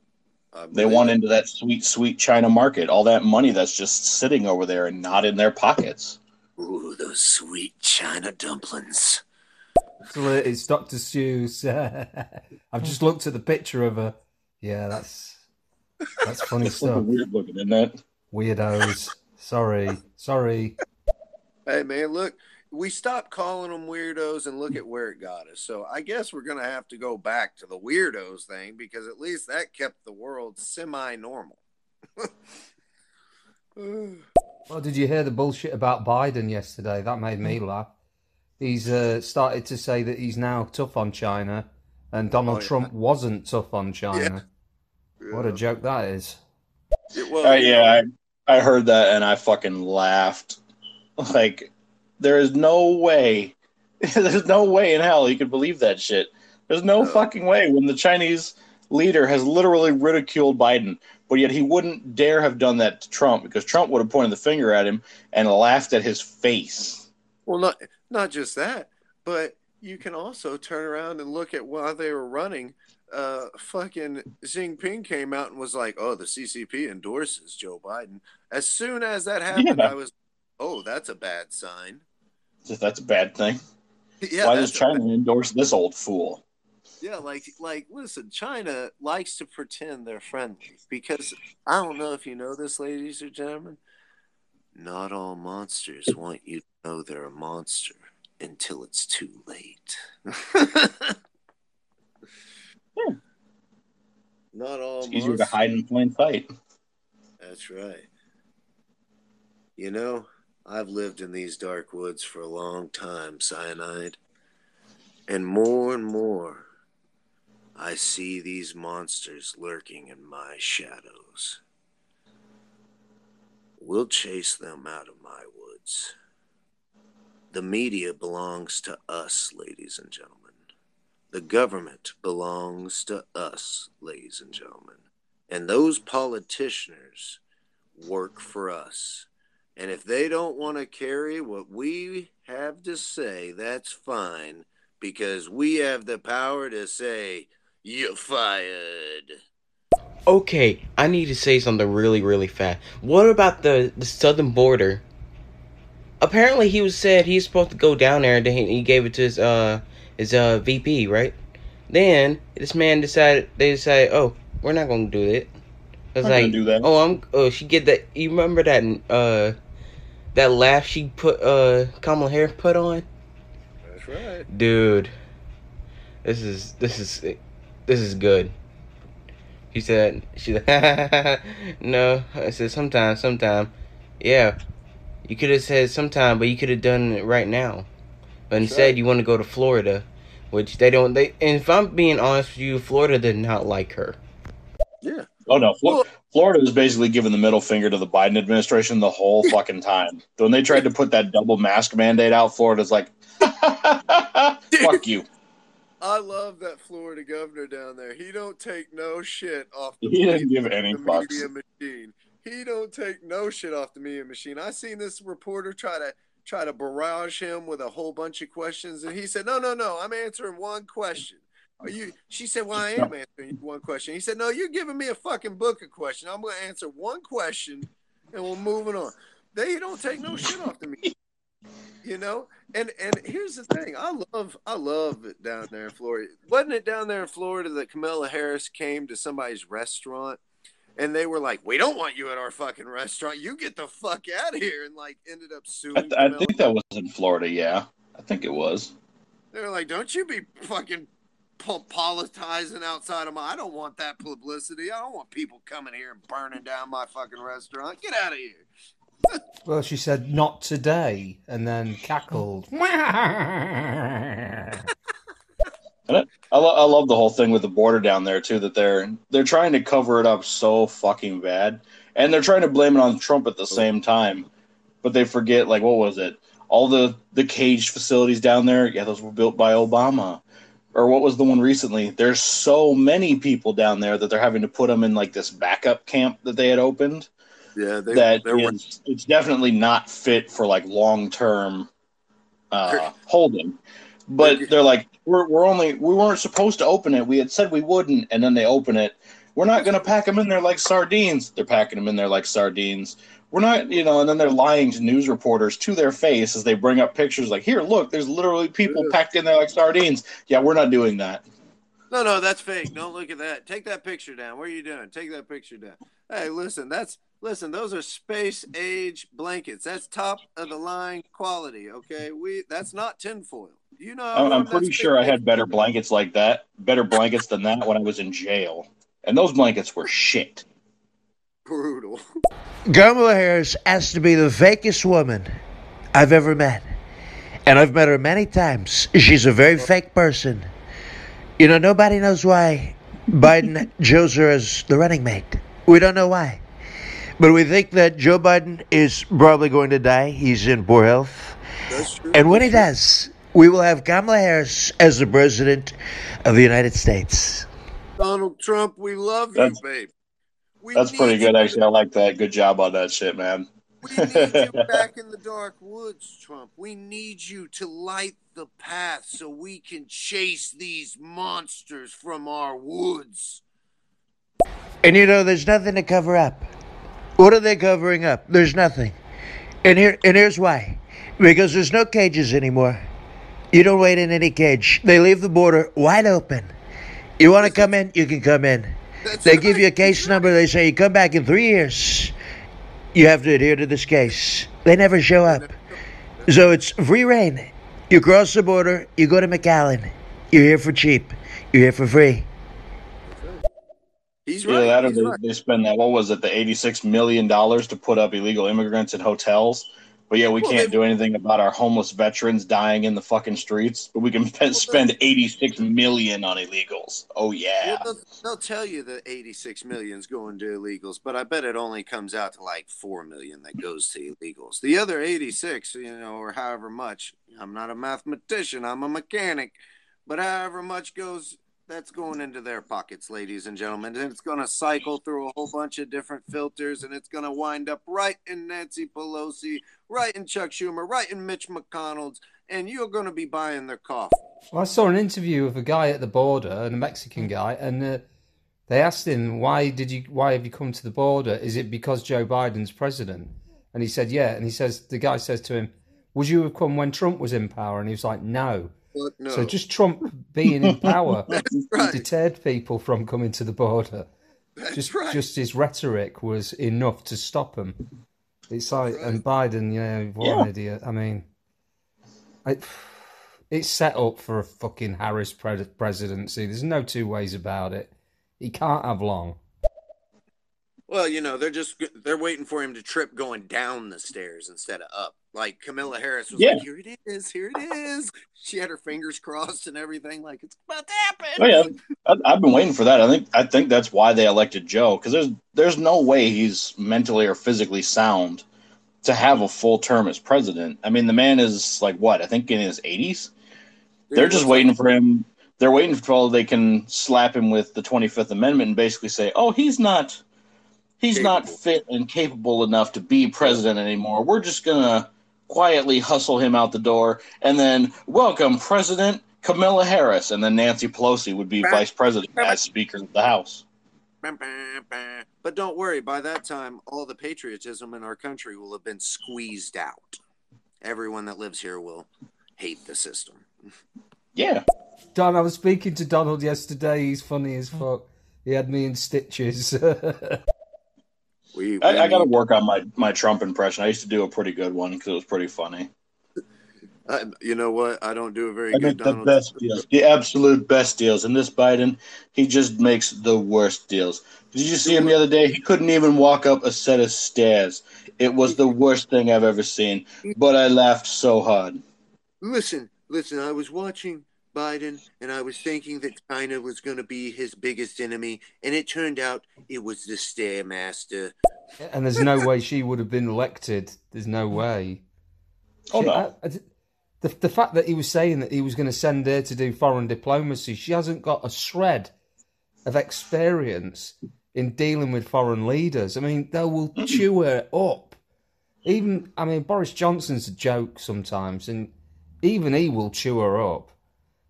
I They want it. into that sweet, sweet China market. All that money that's just sitting over there and not in their pockets. Ooh, those sweet China dumplings. It's Dr. Seuss. I've just looked at the picture of her. Yeah, that's that's funny stuff. weird looking, isn't it? Weirdos. Sorry, sorry. Hey man, look, we stopped calling them weirdos and look at where it got us. So I guess we're gonna have to go back to the weirdos thing because at least that kept the world semi-normal. Well, did you hear the bullshit about Biden yesterday? That made me laugh. He's uh, started to say that he's now tough on China, and Donald Oh, yeah. Trump wasn't tough on China. What a joke that is. Yeah, well, Uh, yeah, I, I heard that and I fucking laughed. Like, there is no way, there's no way in hell he could believe that shit. There's no No. fucking way when the Chinese leader has literally ridiculed Biden, but yet he wouldn't dare have done that to Trump because Trump would have pointed the finger at him and laughed at his face. Well, not not just that, but you can also turn around and look at while they were running. Uh, fucking Xi Jinping came out and was like, "Oh, the CCP endorses Joe Biden." As soon as that happened, Yeah. I was, "Oh, that's a bad sign." That's a bad thing. Yeah, Why does that's a bad- China endorse this old fool? Yeah, like like listen, China likes to pretend they're friendly because I don't know if you know this, ladies or gentlemen. Not all monsters want you to know they're a monster until it's too late. yeah. Hmm. Not all It's easier to hide in plain sight. That's right. You know, I've lived in these dark woods for a long time, Cyanide. And more and more, I see these monsters lurking in my shadows. We'll chase them out of my woods. The media belongs to us, ladies and gentlemen. The government belongs to us, ladies and gentlemen. And those politicians work for us. And if they don't want to carry what we have to say, that's fine because we have the power to say, You're fired. Okay, I need to say something really, really fast. What about the the southern border? Apparently, he was said he's supposed to go down there, and then he, he gave it to his uh his uh VP, right? Then this man decided they decided, oh, we're not gonna do it. I was Not gonna like, do that. oh, I'm oh she get that. You remember that uh that laugh she put uh Kamala Harris put on? That's right. dude this is this is this is good he said she said no i said sometime sometime yeah you could have said sometime but you could have done it right now but That's instead right. you want to go to florida which they don't they and if i'm being honest with you florida did not like her Yeah. Oh no, Flo- Florida was basically giving the middle finger to the Biden administration the whole fucking time. when they tried to put that double mask mandate out, Florida's like, "Fuck you." I love that Florida governor down there. He don't take no shit off the, He didn't give any fucks. media machine. He don't take no shit off the media machine. I seen this reporter try to try to barrage him with a whole bunch of questions, and he said, "No, no, no, I'm answering one question." Are you? She said, "Well, I am answering one question." He said, "No, you're giving me a fucking book of questions. I'm going to answer one question, and we're moving on." They don't take no shit off the me, you know and and here's the thing i love i love it down there in florida wasn't it down there in florida that kamala harris came to somebody's restaurant and they were like we don't want you at our fucking restaurant you get the fuck out of here and like ended up suing I, th- I think that was in Florida. Yeah, I think it was. they were like don't you be fucking po- politicizing outside of my i don't want that publicity i don't want people coming here and burning down my fucking restaurant get out of here Well, she said not today, and then cackled. I, I, lo- I love the whole thing with the border down there too. That they're they're trying to cover it up so fucking bad, and they're trying to blame it on Trump at the same time. But they forget, like, what was it? All the the caged facilities down there. Yeah, those were built by Obama. Or what was the one recently? There's so many people down there that they're having to put them in like this backup camp that they had opened. yeah they, that is- it's definitely not fit for like long term uh, holding. But they're like, we're, we're only we weren't supposed to open it. We had said we wouldn't, and then they open it. We're not going to pack them in there like sardines. They're packing them in there like sardines. We're not, you know, and then they're lying to news reporters to their face as they bring up pictures like, here, look, there's literally people packed in there like sardines. Yeah, we're not doing that. No, no, that's fake. Don't look at that. Take that picture down. What are you doing? Take that picture down. Hey, listen, that's listen. Those are space age blankets. That's top of the line quality. Okay, we that's not tinfoil. You know, I'm, I'm pretty sure I had better blankets like that, better blankets than that when I was in jail. And those blankets were shit. Brutal. Kamala Harris has to be the fakest woman I've ever met. And I've met her many times. She's a very fake person. You know, nobody knows why Biden chose her as the running mate. We don't know why. But we think that Joe Biden is probably going to die. He's in poor health. That's true. And when he does, we will have Kamala Harris as the president of the United States. Donald Trump, we love you, babe. We That's pretty good, you- actually. I like that. Good job on that shit, man. We need you back in the dark woods, Trump. We need you to light the path so we can chase these monsters from our woods. And you know, there's nothing to cover up. What are they covering up? There's nothing. And here and here's why. Because there's no cages anymore. You don't wait in any cage. They leave the border wide open. You want to come in, you can come in. That's They give you a case number, they say you come back in three years. You have to adhere to this case. They never show up. So it's free reign. You cross the border, you go to McAllen. You're here for cheap. You're here for free. He's Yeah, right. that or he's they, right. they spend that. What was it? The eighty-six million dollars to put up illegal immigrants in hotels. But yeah, we Well, can't do anything about our homeless veterans dying in the fucking streets. But we can spend, spend eighty-six million on illegals. Oh yeah. Well, they'll, they'll tell you that 86 million is going to illegals, but I bet it only comes out to like 4 million that goes to illegals. The other 86, you know, or however much, I'm not a mathematician, I'm a mechanic, but however much goes, that's going into their pockets, ladies and gentlemen. And it's going to cycle through a whole bunch of different filters, and it's going to wind up right in Nancy Pelosi, right in Chuck Schumer, right in Mitch McConnell's, and you're going to be buying their coffee. Well, I saw an interview of a guy at the border, a Mexican guy, and uh, they asked him, "Why did you? Why have you come to the border? Is it because Joe Biden's president?" And he said, "Yeah." And he says, the guy says to him, "Would you have come when Trump was in power?" And he was like, "No." But no. So just Trump being in power right. deterred people from coming to the border. That's Just, right. just his rhetoric was enough to stop them. It's like, right. and Biden, yeah, what Yeah. an idiot. I mean, I, it's set up for a fucking Harris pre- presidency. There's no two ways about it. He can't have long. Well, you know, they're just they're waiting for him to trip going down the stairs instead of up. Like Camilla Harris was Yeah. like, "Here it is, here it is." She had her fingers crossed and everything, like it's about to happen. Oh yeah, I, I've been waiting for that. I think I think that's why they elected Joe because there's there's no way he's mentally or physically sound to have a full term as president. I mean, the man is like what? I think in his 80s. They're just waiting for him. They're waiting until they can slap him with the 25th Amendment and basically say, "Oh, he's not, he's not fit and capable enough to be president anymore. We're just gonna quietly hustle him out the door, and then welcome President Camilla Harris, and then Nancy Pelosi would be vice president as Speaker of the House." Bam, bam, bam. But don't worry, by that time, all the patriotism in our country will have been squeezed out. Everyone that lives here will hate the system. Yeah, Don, I was speaking to Donald yesterday. He's funny as fuck. He had me in stitches. We, we I, I got to work on my my Trump impression. I used to do a pretty good one because it was pretty funny. I- you know what? I don't do a very I good the Donald. best deals, the absolute best deals. And this Biden, he just makes the worst deals. Did you see him the other day? He couldn't even walk up a set of stairs. It was the worst thing I've ever seen. But I laughed so hard. Listen, listen, I was watching Biden and I was thinking that China was going to be his biggest enemy, and it turned out it was the Stairmaster. and there's no way she would have been elected. There's no way. Oh, She- no. I- I- the, the fact that he was saying that he was going to send her to do foreign diplomacy, she hasn't got a shred of experience in dealing with foreign leaders. I mean, they will chew her up. Even, I mean, Boris Johnson's a joke sometimes, and even he will chew her up.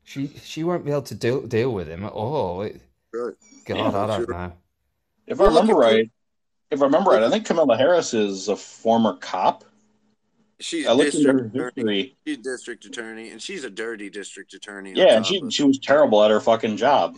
She she won't be able to deal deal with him at all. It, Right. God, Yeah, I don't sure. know. If I Well, look remember at the- right, if I remember right, I think Kamala Harris is a former cop. She's I looked into her district attorney. She's district attorney, and she's a dirty district attorney. Yeah, and she she was terrible at her fucking job.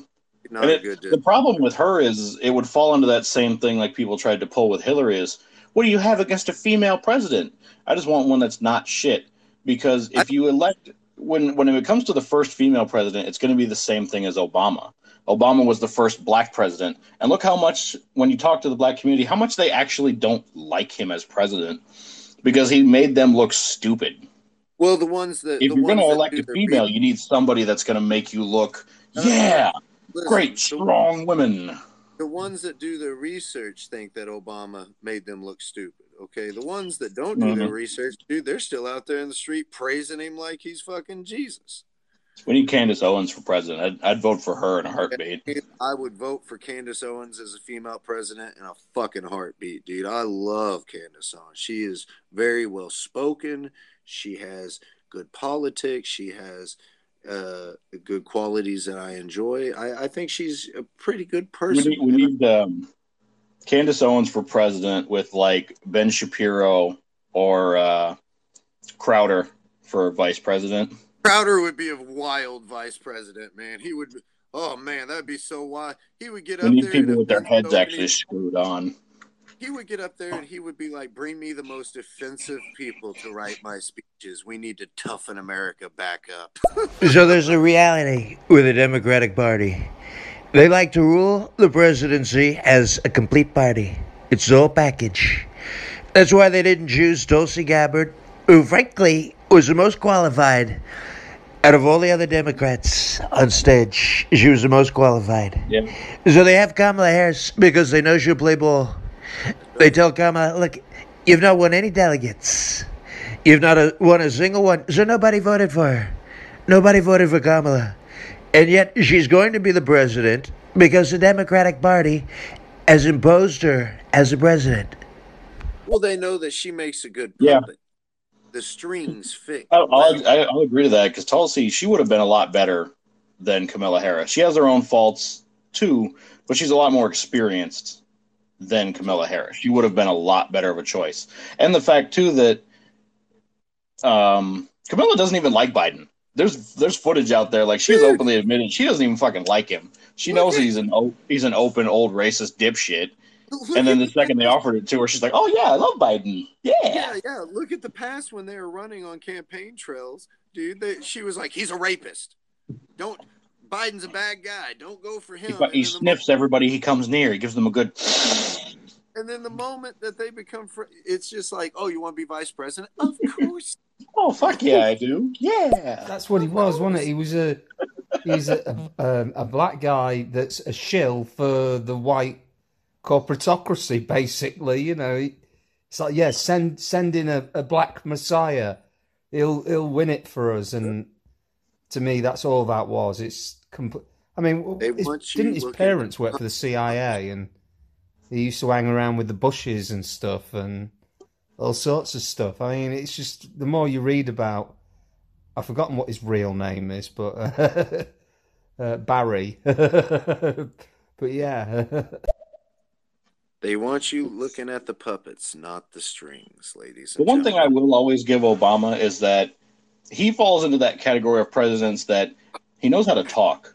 not And a it, good. the problem with her is it would fall into that same thing like people tried to pull with Hillary is what do you have against a female president? I just want one that's not shit. Because if you elect when when it comes to the first female president, it's going to be the same thing as Obama. Obama was the first black president, and look how much when you talk to the black community, how much they actually don't like him as president because he made them look stupid. Well, the ones that If the you're going to elect a female, re- you need somebody that's going to make you look, yeah, listen, great, the- strong women. the ones that do the research think that Obama made them look stupid. Okay, the ones that don't do their Mhm. research, dude, they're still out there in the street praising him like he's fucking Jesus. We need Candace Owens for president. I'd, I'd vote for her in a heartbeat. I would vote for Candace Owens as a female president in a fucking heartbeat, dude. I love Candace Owens. She is very well spoken. She has good politics. She has uh, good qualities that I enjoy. I, I think she's a pretty good We person. need, we need um, Candace Owens for president with like Ben Shapiro or uh, Crowder for vice president. Crowder would be a wild vice president, man. He would. Oh man, that'd be so wild. He would get We up need there people and with their heads so actually many- screwed on. He would get up there and he would be like, "Bring me the most offensive people to write my speeches. We need to toughen America back up." So there's a reality with the Democratic Party. They like to rule the presidency as a complete party. It's all package. That's why they didn't choose Tulsi Gabbard, who frankly was the most qualified out of all the other Democrats on stage. She was the most qualified. Yeah. So they have Kamala Harris because they know she'll play ball. They tell Kamala, look, you've not won any delegates. You've not a, won a single one. So nobody voted for her. Nobody voted for Kamala. And yet she's going to be the president because the Democratic Party has imposed her as the president. well, they know that she makes a good Yeah. The strings fit. I'll, well. I'll, I- I'll agree to that because Tulsi, she would have been a lot better than Camilla Harris. She has her own faults too, but she's a lot more experienced than Camilla Harris. She would have been a lot better of a choice. And the fact too that um, Camilla doesn't even like Biden. There's there's footage out there like she's openly admitted she doesn't even fucking like him. She knows he's an he's an open old racist dipshit. And then the second they offered it to her, she's like, "Oh yeah, I love Biden. Yeah." Yeah, yeah. Look at the past when they were running on campaign trails, dude. They, she was like, "He's a rapist. Don't. Biden's a bad guy. Don't go for him." He, he And then the sniffs everybody he comes near. He gives them a good. And then the moment that they become, fr- it's just like, oh, you want to be vice president? Of course. Oh fuck yeah, I do. Yeah. That's what he was, wasn't it? He was a he's a, a, a black guy that's a shill for the white corporatocracy, basically. You know, it's like yeah, send send in a, a black messiah, he'll he'll win it for us. And to me, that's all that was. It's complete. I mean, his- didn't his parents work for the CIA and he used to hang around with the Bushes and stuff and all sorts of stuff. I mean, it's just the more you read about. I've forgotten what his real name is, but uh, uh, Barry. but yeah, They want you looking at the puppets, not the strings, ladies. And gentlemen. The And one thing I will always give Obama is that he falls into that category of presidents that he knows how to talk.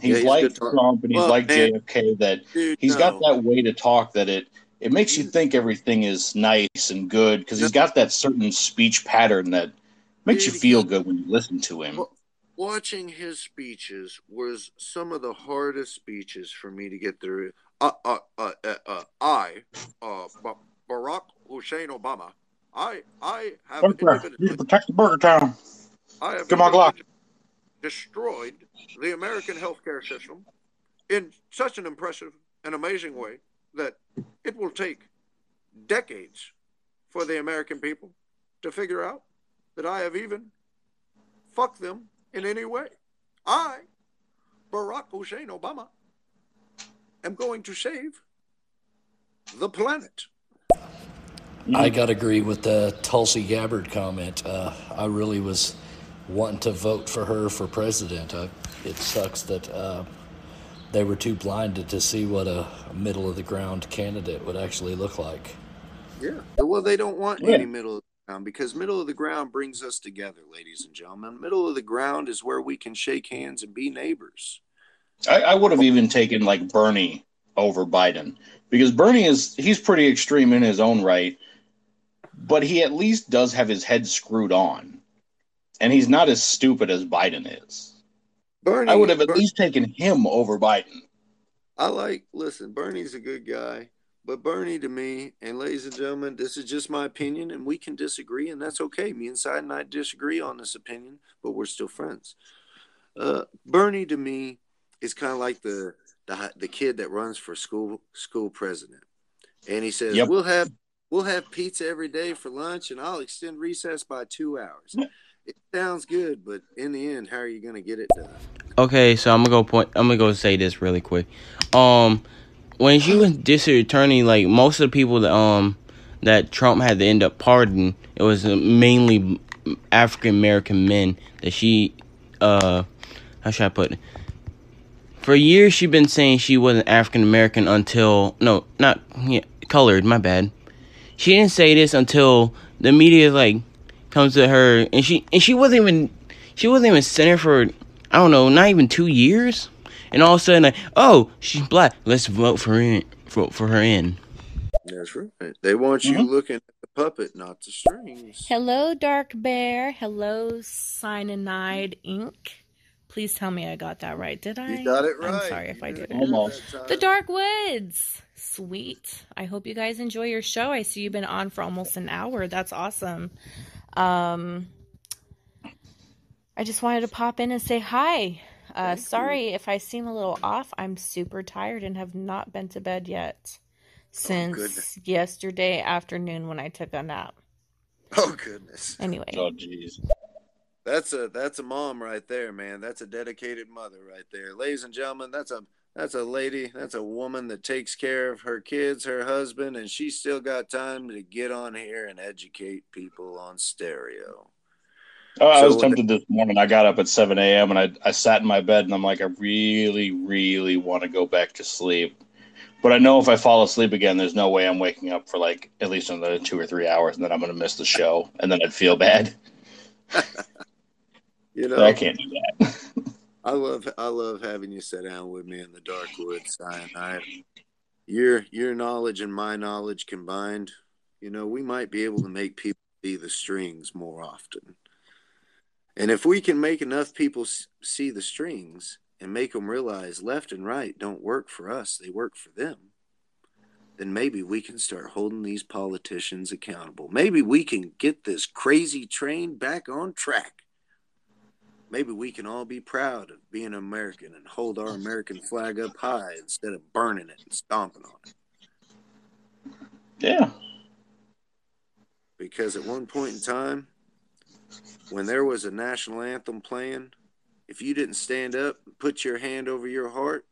He's, Yeah, he's like good talk- Trump and he's Well, like man. JFK that Dude, he's got that way to talk that it it makes you think everything is nice and good because he's got that certain speech pattern that makes you feel good when you listen to him. Watching his speeches was some of the hardest speeches for me to get through. Uh, uh, uh, uh, uh, I, uh, Ba- Barack Hussein Obama, I, I have you protect the Burger Town. I have Give my Glock. destroyed the American healthcare system in such an impressive and amazing way that it will take decades for the American people to figure out that I have even fucked them in any way. I, Barack Hussein Obama, am going to save the planet. I got to agree with the Tulsi Gabbard comment. Uh, I really was wanting to vote for her for president. I, it sucks that uh, they were too blinded to see what a middle of the ground candidate would actually look like. Yeah. Well, they don't want Yeah. any middle of the ground because middle of the ground brings us together, ladies and gentlemen. Middle of the ground is where we can shake hands and be neighbors. I, I would have even taken like Bernie over Biden because Bernie is he's pretty extreme in his own right, but he at least does have his head screwed on, and he's not as stupid as Biden is. Bernie, I would have at Ber- least taken him over Biden. I like. Listen, Bernie's a good guy, but Bernie to me, and ladies and gentlemen, this is just my opinion, and we can disagree, and that's okay. Me and Side and I disagree on this opinion, but we're still friends. Uh, Bernie to me is kind of like the, the the kid that runs for school school president, and he says, Yep. "We'll have we'll have pizza every day for lunch, and I'll extend recess by two hours." It sounds good, but in the end, how are you to get it done? Okay, so I'm gonna go point. I'm gonna go say this really quick. Um, when she was district attorney, like most of the people that um that Trump had to end up pardoning, it was mainly African American men that she uh how should I put it? For years, she'd been saying she wasn't African American until no, not yeah, colored. My bad. She didn't say this until the media like comes to her, and she and she wasn't even she wasn't even center for I don't know, not even two years, and all of a sudden, like, oh, she's black. Let's vote for in for for her in. That's right. They want you Mhm. looking at the puppet, not the strings. Hello, Dark Bear. Hello, Cyanide Ink. Please tell me I got that right. Did I? You got it right. I'm sorry if I You did did it. it Almost. The Dark Woods. Sweet. I hope you guys enjoy your show. I see you've been on for almost an hour. That's awesome. Um, I just wanted to pop in and say hi. Uh, sorry if I seem a little off. I'm super tired and have not been to bed yet since goodness. yesterday afternoon when I took a nap. Oh goodness. Anyway, Oh, jeez. That's a that's a mom right there, man. That's a dedicated mother right there. Ladies and gentlemen, that's a that's a lady, that's a woman that takes care of her kids, her husband, and she's still got time to get on here and educate people on stereo. Oh, I So was tempted this morning. I got up at 7 a.m. and I, I sat in my bed and I'm like, I really, really want to go back to sleep. But I know if I fall asleep again, there's no way I'm waking up for like at least another two or three hours and then I'm going to miss the show and then I'd feel bad. You So know, I can't do that. I love I love having you sit down with me in the dark woods, cyanide. Your your knowledge and my knowledge combined, you know, we might be able to make people see the strings more often. And if we can make enough people see the strings and make them realize left and right don't work for us, they work for them, then maybe we can start holding these politicians accountable. Maybe we can get this crazy train back on track maybe we can all be proud of being American and hold our American flag up high instead of burning it and stomping on it. Yeah. Because at one point in time, when there was a national anthem playing, if you didn't stand up and put your hand over your heart,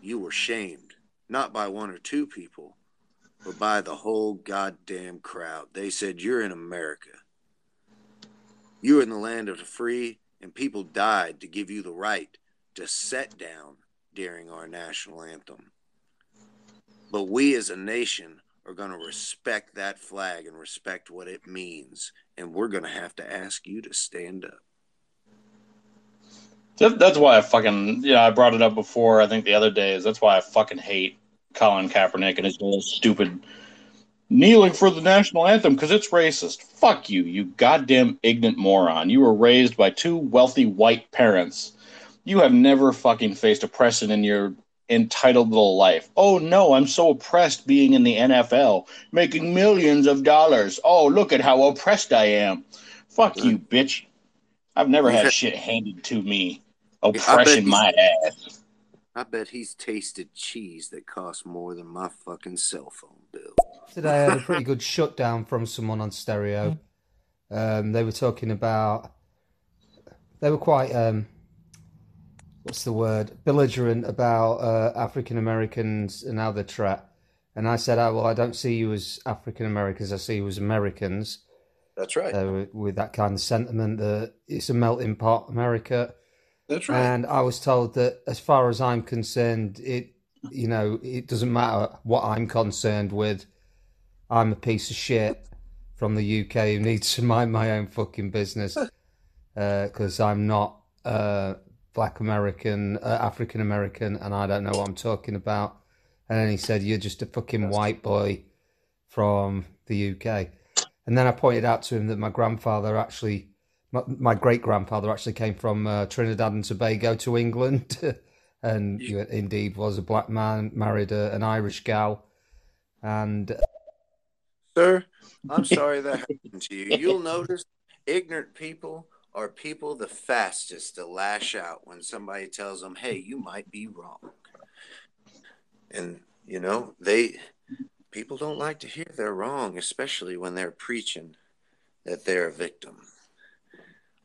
you were shamed. Not by one or two people, but by the whole goddamn crowd. They said, You're in America. You're in the land of the free, and people died to give you the right to sit down during our national anthem. But we as a nation are going to respect that flag and respect what it means. And we're going to have to ask you to stand up. That's why I fucking, yeah, I brought it up before, I think the other day, is that's why I fucking hate Colin Kaepernick and his little stupid kneeling for the national anthem because it's racist. Fuck you, you goddamn ignorant moron. You were raised by two wealthy white parents. You have never fucking faced oppression in your entitled little life. Oh no, I'm so oppressed being in the NFL, making millions of dollars. Oh, look at how oppressed I am. Fuck you, bitch. I've never had shit handed to me. Oppression my ass. I bet he's tasted cheese that costs more than my fucking cell phone bill. Today I had a pretty good shutdown from someone on stereo. Um, they were talking about. They were quite. Um, what's the word? Belligerent about uh, African Americans and how they're trapped. And I said, oh, well, I don't see you as African Americans. I see you as Americans. That's right. uh, with that kind of sentiment that it's a melting pot, America. That's right. And I was told that, as far as I'm concerned, it you know it doesn't matter what I'm concerned with. I'm a piece of shit from the UK who needs to mind my own fucking business because I'm not uh, Black American, uh, African American, and I don't know what I'm talking about. And then he said, "You're just a fucking white boy from the UK." And then I pointed out to him that my grandfather actually, my, my great grandfather actually came from uh, Trinidad and Tobago to England, and you indeed was a black man, married a, an Irish gal, and Sir, I'm sorry that happened to you. You'll notice ignorant people are people the fastest to lash out when somebody tells them, hey, you might be wrong. And, you know, they people don't like to hear they're wrong, especially when they're preaching that they're a victim.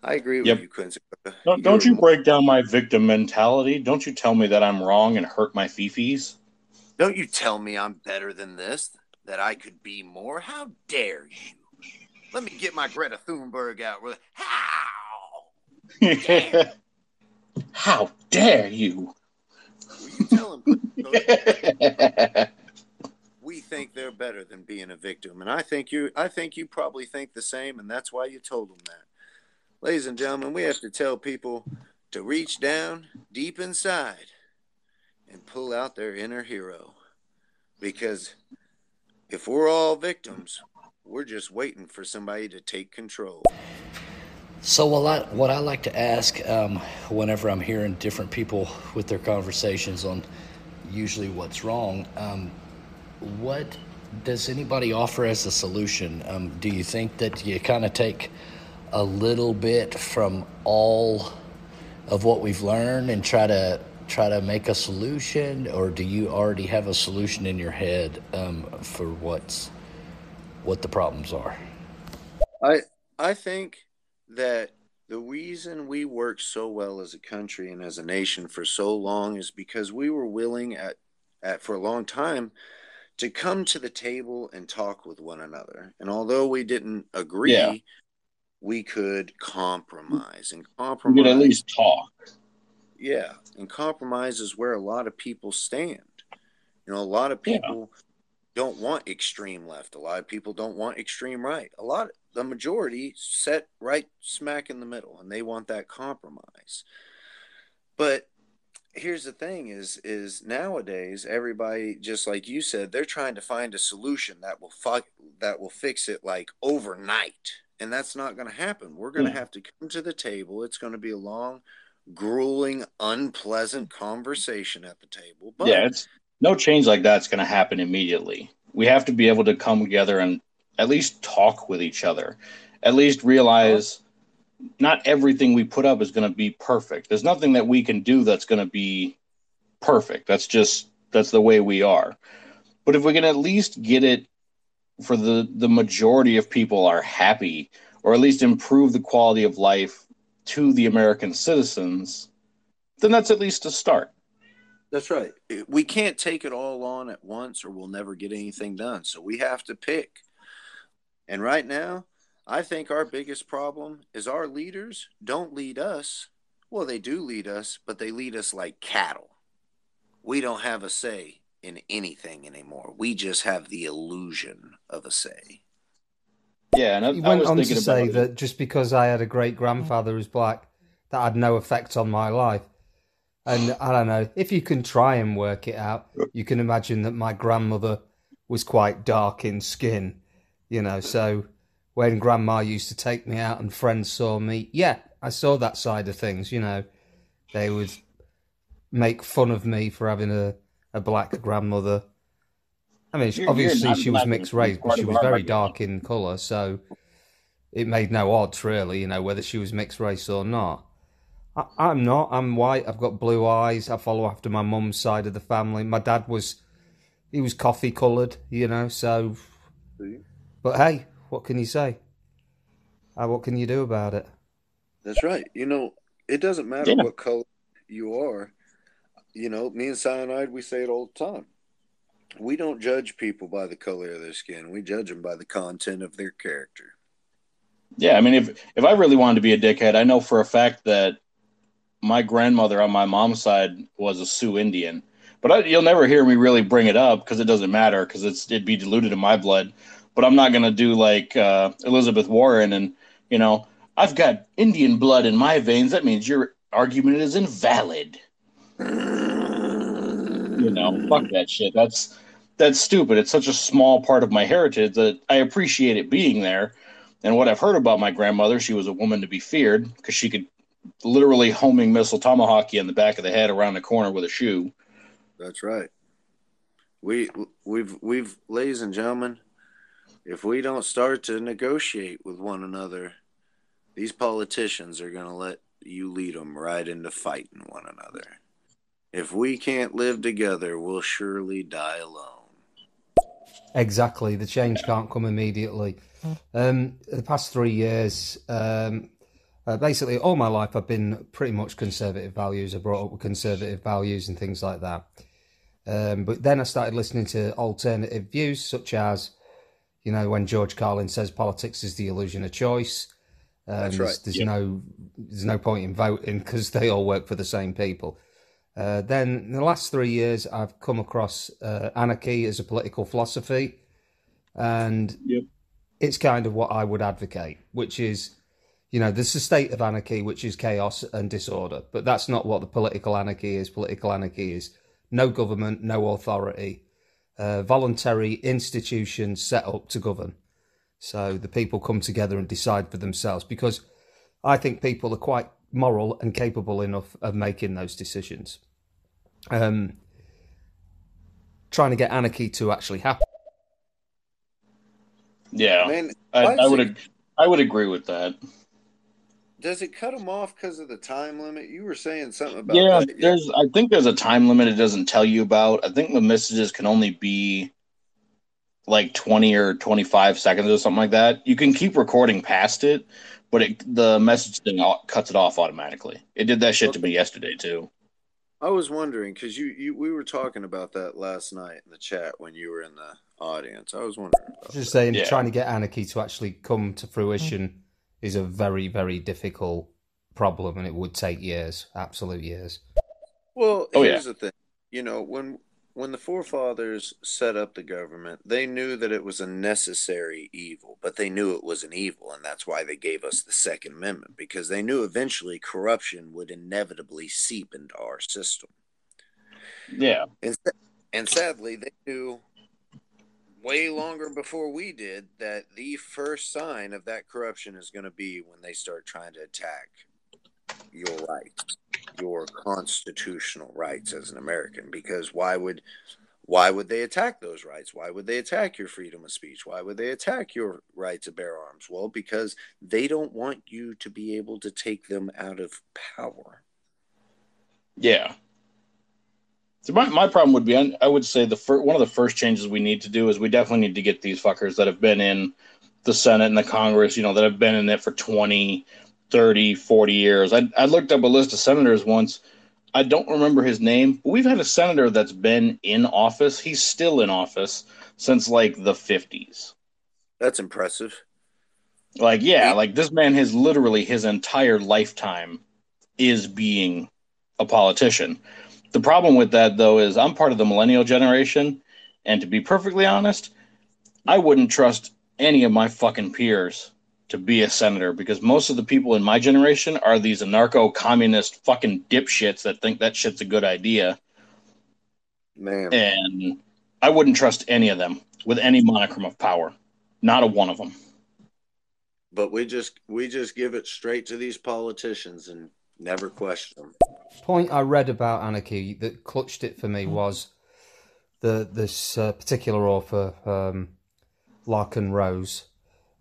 I agree with Yep. you, Quincy. Don't, don't You're break down my victim mentality? Don't you tell me that I'm wrong and hurt my fifis? Don't you tell me I'm better than this, that I could be more. How dare you? Let me get my Greta Thunberg out. How? How dare you? You tell them we think they're better than being a victim, and I think you. I think you probably think the same, and that's why you told them that. Ladies and gentlemen, we have to tell people to reach down deep inside and pull out their inner hero, because if we're all victims, we're just waiting for somebody to take control. So what I, what I like to ask um, whenever I'm hearing different people with their conversations on usually what's wrong, um, what does anybody offer as a solution? Um, do you think that you kind of take a little bit from all of what we've learned and try to try to make a solution, or do you already have a solution in your head um, for what's what the problems are? I I think that the reason we worked so well as a country and as a nation for so long is because we were willing at, at for a long time to come to the table and talk with one another. And although we didn't agree, Yeah. We could compromise. And compromise. We could at least talk. yeah, and compromise is where a lot of people stand. You know, a lot of Yeah. people don't want extreme left. A lot of people don't want extreme right. A lot, the majority set right smack in the middle, and they want that compromise. But here's the thing: is is nowadays everybody, just like you said, they're trying to find a solution that will fuck that will fix it like overnight, and that's not going to happen. We're going to Yeah. have to come to the table. It's going to be a long grueling, unpleasant conversation at the table. But yeah, it's no change like that's going to happen immediately. We have to be able to come together and at least talk with each other. At least realize not everything we put up is going to be perfect. There's nothing that we can do that's going to be perfect. That's just that's the way we are. But if we can at least get it for the the majority of people are happy or at least improve the quality of life to the American citizens, then that's at least a start. That's right. We can't take it all on at once or we'll never get anything done. So we have to pick. And right now, I think our biggest problem is our leaders don't lead us. Well, they do lead us, but they lead us like cattle. We don't have a say in anything anymore. We just have the illusion of a say. Yeah, and I, He I went was on to say about it. that just because I had a great grandfather who's black, that had no effect on my life. And I don't know, if you can try and work it out, you can imagine that my grandmother was quite dark in skin, you know. So when grandma used to take me out and friends saw me, yeah, I saw that side of things, you know. They would make fun of me for having a, a black grandmother. I mean, You're- you're obviously she was mixed race, but she was very background. dark in colour, so it made no odds really, you know, whether she was mixed race or not. I, I'm not. I'm white. I've got blue eyes. I follow after my mum's side of the family. My dad was, he was coffee coloured, you know. So, but hey, what can you say? Uh, what can you do about it? That's right. You know, it doesn't matter Yeah. what color you are. You know, me and Cyanide, we say it all the time. We don't judge people by the color of their skin. We judge them by the content of their character. Yeah, I mean, if if I really wanted to be a dickhead, I know for a fact that my grandmother on my mom's side was a Sioux Indian. But I, you'll never hear me really bring it up because it doesn't matter because it's it'd be diluted in my blood. But I'm not gonna do like uh, Elizabeth Warren and you know I've got Indian blood in my veins. That means your argument is invalid. You know, fuck that shit. That's that's stupid. It's such a small part of my heritage that I appreciate it being there. And what I've heard about my grandmother, she was a woman to be feared because she could literally homing missile tomahawk you in the back of the head around the corner with a shoe. That's right. We we've we've ladies and gentlemen, if we don't start to negotiate with one another, these politicians are going to let you lead them right into fighting one another. If we can't live together, we'll surely die alone. Exactly. The change can't come immediately. Um, the past three years, um, uh, basically, all my life, I've been pretty much conservative values. I brought up with conservative values and things like that. Um, but then I started listening to alternative views, such as, you know, when George Carlin says politics is the illusion of choice. Um, That's right. There's Yeah. no there's no point in voting because they all work for the same people. Uh, then in the last three years, I've come across uh, anarchy as a political philosophy, and Yep. it's kind of what I would advocate, which is, you know, there's a state of anarchy, which is chaos and disorder, but that's not what the political anarchy is. Political anarchy is no government, no authority, uh, voluntary institutions set up to govern. So the people come together and decide for themselves because I think people are quite moral and capable enough of making those decisions. Um, trying to get anarchy to actually happen. Yeah, I, why I does would it- I would agree with that. Does it cut them off because of the time limit? You were saying something about Yeah, that. there's I think there's a time limit it doesn't tell you about. I think the messages can only be like 20 or 25 seconds or something like that. You can keep recording past it, but it, the message thing cuts it off automatically. It did that shit to me yesterday too. I was wondering because you, you we were talking about that last night in the chat when you were in the audience. I was wondering about Just that. saying, Yeah. trying to get anarchy to actually come to fruition mm-hmm. is a very, very difficult problem, and it would take years, absolute years. Well, Oh, here's the thing. You know, when when the forefathers set up the government, they knew that it was a necessary evil, but they knew it was an evil, and that's why they gave us the Second Amendment because they knew eventually corruption would inevitably seep into our system. Yeah. And, and sadly, they knew way longer before we did that the first sign of that corruption is going to be when they start trying to attack your rights, your constitutional rights as an American. Because why would why would they attack those rights? Why would they attack your freedom of speech? Why would they attack your right to bear arms? Well, because they don't want you to be able to take them out of power. Yeah. So my, my problem would be I, would say the fir- one of the first changes we need to do is we definitely need to get these fuckers that have been in the Senate and the Congress, you know, that have been in it for 20, 30, 40 years. I, I looked up a list of senators once. I don't remember his name, but we've had a senator that's been in office. He's still in office since like the 50s. That's impressive. Like, yeah, like this man has literally his entire lifetime is being a politician. The problem with that, though, is I'm part of the millennial generation. And to be perfectly honest, I wouldn't trust any of my fucking peers to be a senator because most of the people in my generation are these anarcho communist fucking dipshits that think that shit's a good idea. Man. And I wouldn't trust any of them with any monicum of power. Not a one of them. But we just we just give it straight to these politicians and never question them. point I read about anarchy that clutched it for me was the this uh, particular author, um, Larken Rose.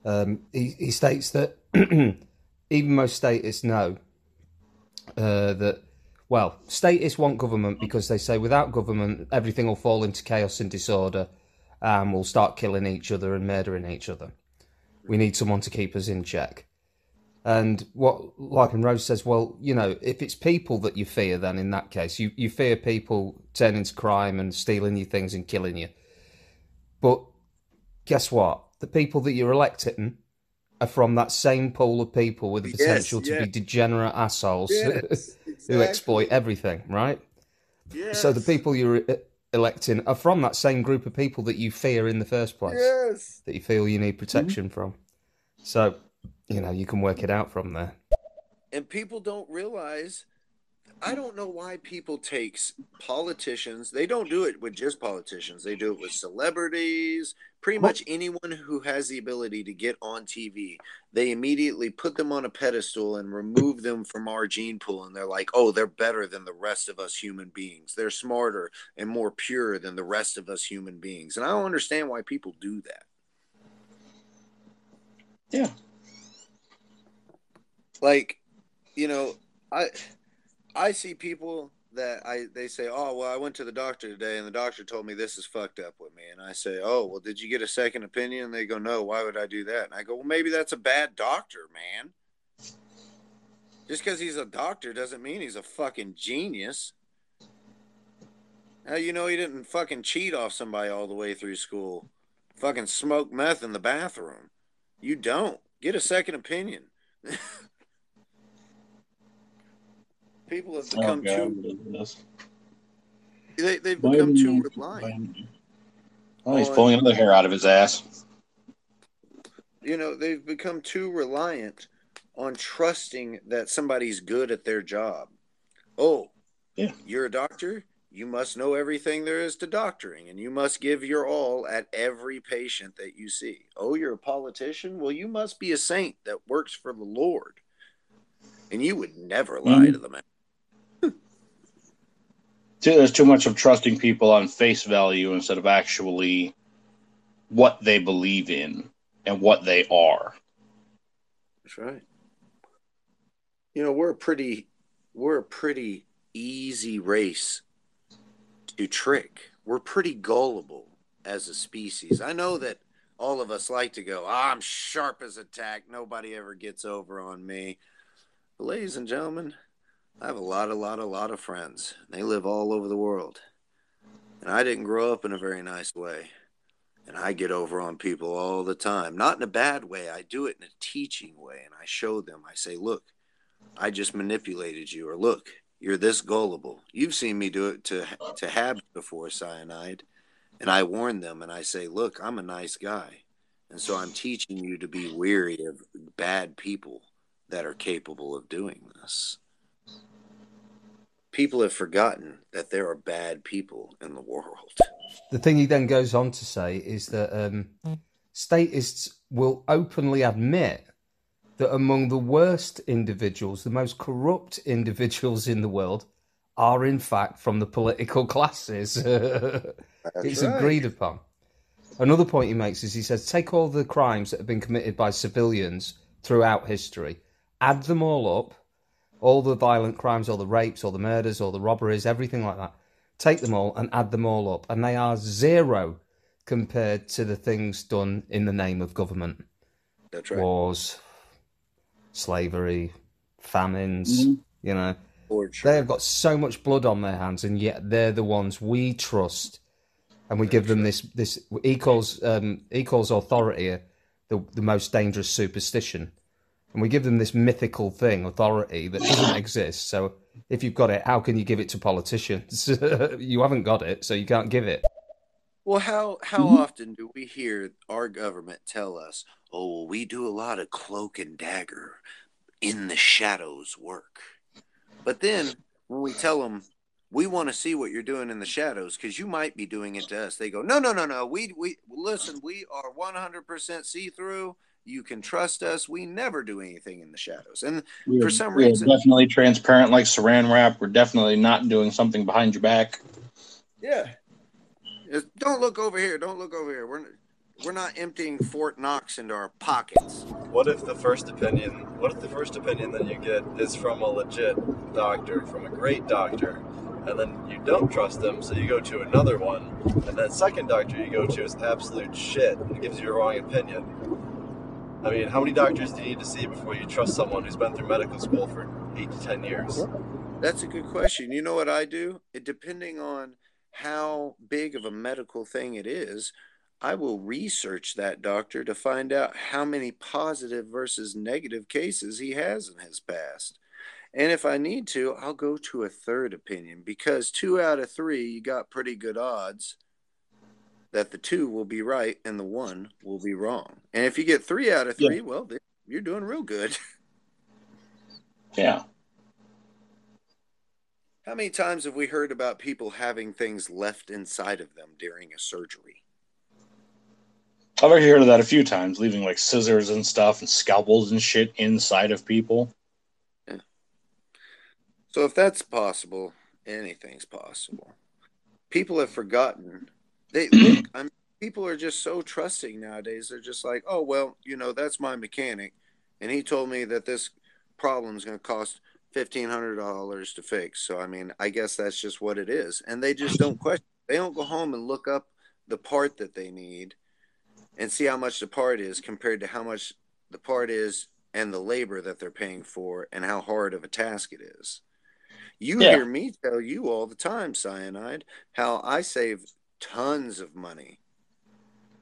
Um, he, he states that even most statists know uh, that. Well, statists want government because they say without government, everything will fall into chaos and disorder, and we'll start killing each other and murdering each other. We need someone to keep us in check. And what Larken Rose says, well, you know, if it's people that you fear, then in that case, you, you fear people turning to crime and stealing your things and killing you. But guess what? The people that you're electing are from that same pool of people with the Yes, potential to yeah. be degenerate assholes Yes, who exploit everything, right? Yes. So the people you're electing are from that same group of people that you fear in the first place, Yes. that you feel you need mm-hmm. protection from. So, you know, you can work it out from there. and people don't realize i don't know why people takes politicians they don't do it with just politicians they do it with celebrities pretty much anyone who has the ability to get on tv they immediately put them on a pedestal and remove them from our gene pool and they're like oh they're better than the rest of us human beings. They're smarter and more pure than the rest of us human beings. And i don't understand why people do that. Yeah. like you know i i see people that i they say oh well i went to the doctor today and the doctor told me this is fucked up with me. And i say oh well did you get a second opinion? And they go no why would i do that? And i go well maybe that's a bad doctor man. Just because he's a doctor doesn't mean he's a fucking genius. How you know he didn't fucking cheat off somebody all the way through school. Fucking smoke meth in the bathroom. You don't. Get a second opinion people have Oh, become God, too what is this? they, they've become too reliant Oh, he's on- pulling another hair out of his ass. you know they've become too reliant on trusting that somebody's good at their job oh Yeah. you're a doctor you must know everything there is to doctoring and you must give your all at every patient that you see oh you're a politician well you must be a saint that works for the lord and you would never lie Mhm. to the man Too, there's too much of trusting people on face value instead of actually what they believe in and what they are. That's right. You know, we're a pretty we're a pretty easy race to trick. We're pretty gullible as a species. I know that all of us like to go, ah, I'm sharp as a tack, nobody ever gets over on me. But ladies and gentlemen, I have a lot, a lot, a lot of friends. They live all over the world. And I didn't grow up in a very nice way. And I get over on people all the time. Not in a bad way. I do it in a teaching way. And I show them, I say, look, I just manipulated you. Or look, you're this gullible. You've seen me do it to, to Habs before, cyanide. And I warn them and I say, look, I'm a nice guy. And so I'm teaching you to be weary of bad people that are capable of doing this. People have forgotten that there are bad people in the world. The thing he then goes on to say is that um, statists will openly admit that among the worst individuals, the most corrupt individuals in the world, are in fact from the political classes. it's right. agreed upon. Another point he makes is he says, take all the crimes that have been committed by civilians throughout history, add them all up, all the violent crimes, all the rapes, all the murders, all the robberies, everything like that. Take them all and add them all up, and they are zero compared to the things done in the name of government That's right. wars, slavery, famines. Mhm. You know, Torture. they have got so much blood on their hands, and yet they're the ones we trust, and we give them this. This he calls um, calls authority the the most dangerous superstition, and we give them this mythical thing, authority that doesn't exist. So if you've got it, how can you give it to politicians? you haven't got it, so you can't give it. Well, how how Mhm. often do we hear our government tell us, "Oh, well, we do a lot of cloak and dagger, in the shadows work," but then when we tell them we want to see what you're doing in the shadows because you might be doing it to us, they go, "No, no, no, no. We we listen. We are 100% see through. You can trust us. We never do anything in the shadows." And We're, For some we're reason- definitely transparent like saran wrap. We're definitely not doing something behind your back. Yeah. It's- Don't look over here. Don't look over here. We're we're not emptying Fort Knox into our pockets. What if the first opinion? What if the first opinion that you get is from a legit doctor, from a great doctor, and then you don't trust them, so you go to another one, and that second doctor you go to is absolute shit and gives you a wrong opinion? I mean, how many doctors do you need to see before you trust someone who's been through medical school for eight to ten years? That's a good question. You know what I do? It depending on how big of a medical thing it is, I will research that doctor to find out how many positive versus negative cases he has in his past. And if I need to, I'll go to a third opinion because two out of three, you got pretty good odds that the two will be right and the one will be wrong. And if you get three out of three, Yeah. well, you're doing real good. Yeah. How many times have we heard about people having things left inside of them during a surgery? I've actually heard of that a few times, leaving like scissors and stuff and scalpels and shit inside of people. Yeah. So if that's possible, anything's possible. People have forgotten. They look. I'm. People are just so trusting nowadays. They're just like, oh well, you know, that's my mechanic, and he told me that this problem's going to cost fifteen hundred dollars to fix. So I mean, I guess that's just what it is, and they just don't question. They don't go home and look up the part that they need, and see how much the part is compared to how much the part is and the labor that they're paying for, and how hard of a task it is. You Yeah. hear me tell you all the time, Cyanide, how I save tons of money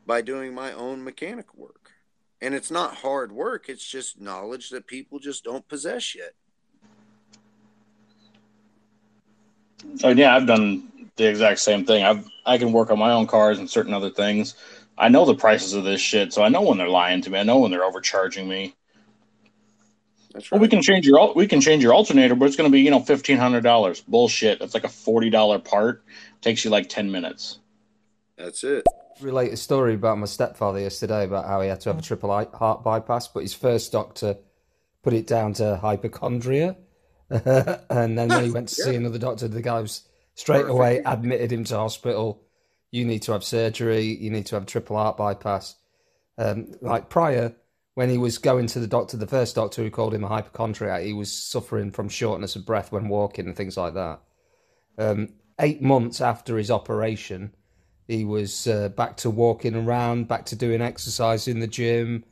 by doing my own mechanic work. And it's not hard work, it's just knowledge that people just don't possess yet. Oh yeah, I've done the exact same thing. I've I can work on my own cars and certain other things. I know the prices of this shit, so I know when they're lying to me. I know when they're overcharging me. That's Well, we can change your we can change your alternator, but it's going to be you know fifteen hundred dollars. Bullshit. That's like a forty dollar part. Takes you like ten minutes. That's it. relate a story about my stepfather yesterday about how he had to have a triple heart bypass, but his first doctor put it down to hypochondria. and then when he went to see another doctor, the guy was straight away admitted him to hospital. You need to have surgery. You need to have a triple heart bypass. Um, like prior, when he was going to the doctor, the first doctor who called him a hypochondriac, he was suffering from shortness of breath when walking and things like that. Um, eight months after his operation, he was uh, back to walking around, back to doing exercise in the gym,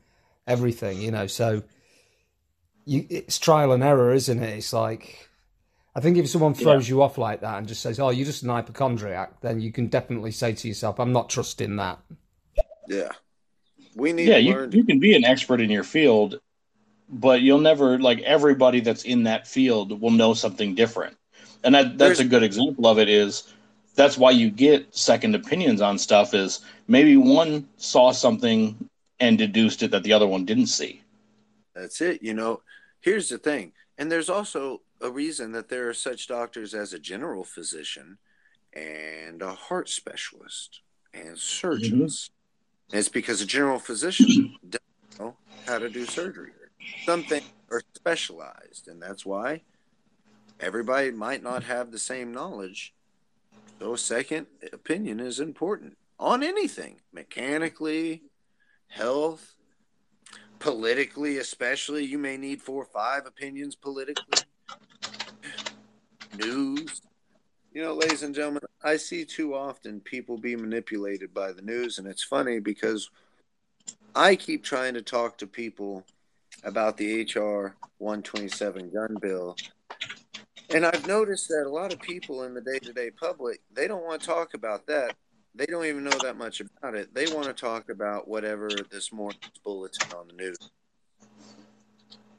everything, you know. So you, it's trial and error, isn't it? It's like, I think if someone throws you off like that and just says, "Oh, you're just an hypochondriac," then you can definitely say to yourself, "I'm not trusting that." Yeah. We need yeah, to you learn you can be an expert in your field, but you'll never like everybody that's in that field will know something different. And that that's There's- a good example of it is that's why you get second opinions on stuff is maybe one saw something and deduced it that the other one didn't see. That's it. You know, here's the thing. And there's also a reason that there are such doctors as a general physician and a heart specialist and surgeons. Mm-hmm. And it's because a general physician doesn't know how to do surgery. Some things are specialized, and that's why everybody might not have the same knowledge. So, second opinion is important on anything mechanically, health, politically, especially. You may need four or five opinions politically, news. You know, ladies and gentlemen, I see too often people be manipulated by the news, and it's funny because I keep trying to talk to people about the HR 127 gun bill. And I've noticed that a lot of people in the day to day public, they don't want to talk about that. They don't even know that much about it. They want to talk about whatever this morning's bulletin on the news.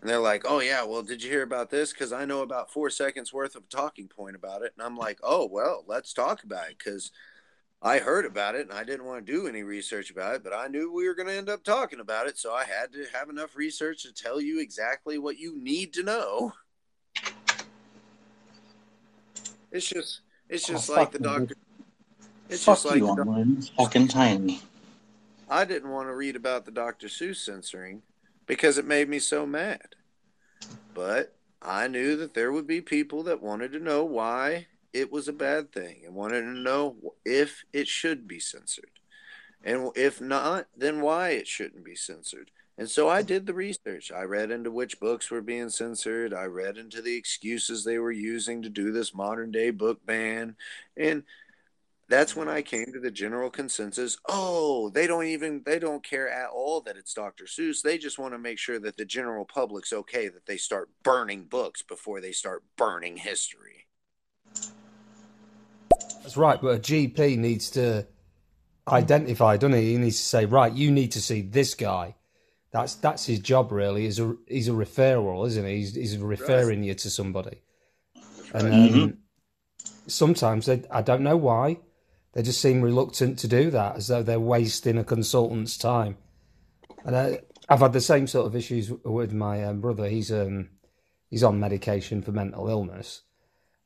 And they're like, oh, yeah, well, did you hear about this? Because I know about four seconds worth of talking point about it. And I'm like, oh, well, let's talk about it because I heard about it and I didn't want to do any research about it, but I knew we were going to end up talking about it. So I had to have enough research to tell you exactly what you need to know. It's just, it's oh, just Oh, like the doctor. It's Fuck just like you, the online. It's fucking tiny. I didn't want to read about the Dr. Seuss censoring because it made me so mad. But I knew that there would be people that wanted to know why it was a bad thing and wanted to know if it should be censored. And if not, then why it shouldn't be censored. And so I did the research. I read into which books were being censored. I read into the excuses they were using to do this modern day book ban. And that's when I came to the general consensus. Oh, they don't even they don't care at all that it's Dr. Seuss. They just want to make sure that the general public's okay that they start burning books before they start burning history. That's right, but a GP needs to identify, doesn't he? He needs to say, right, you need to see this guy. That's that's his job, really. He's a he's a referral, isn't he? He's, he's referring you to somebody. And um, Mhm. sometimes they, I don't know why, they just seem reluctant to do that, as though they're wasting a consultant's time. And I, I've had the same sort of issues with my um, brother. He's um he's on medication for mental illness,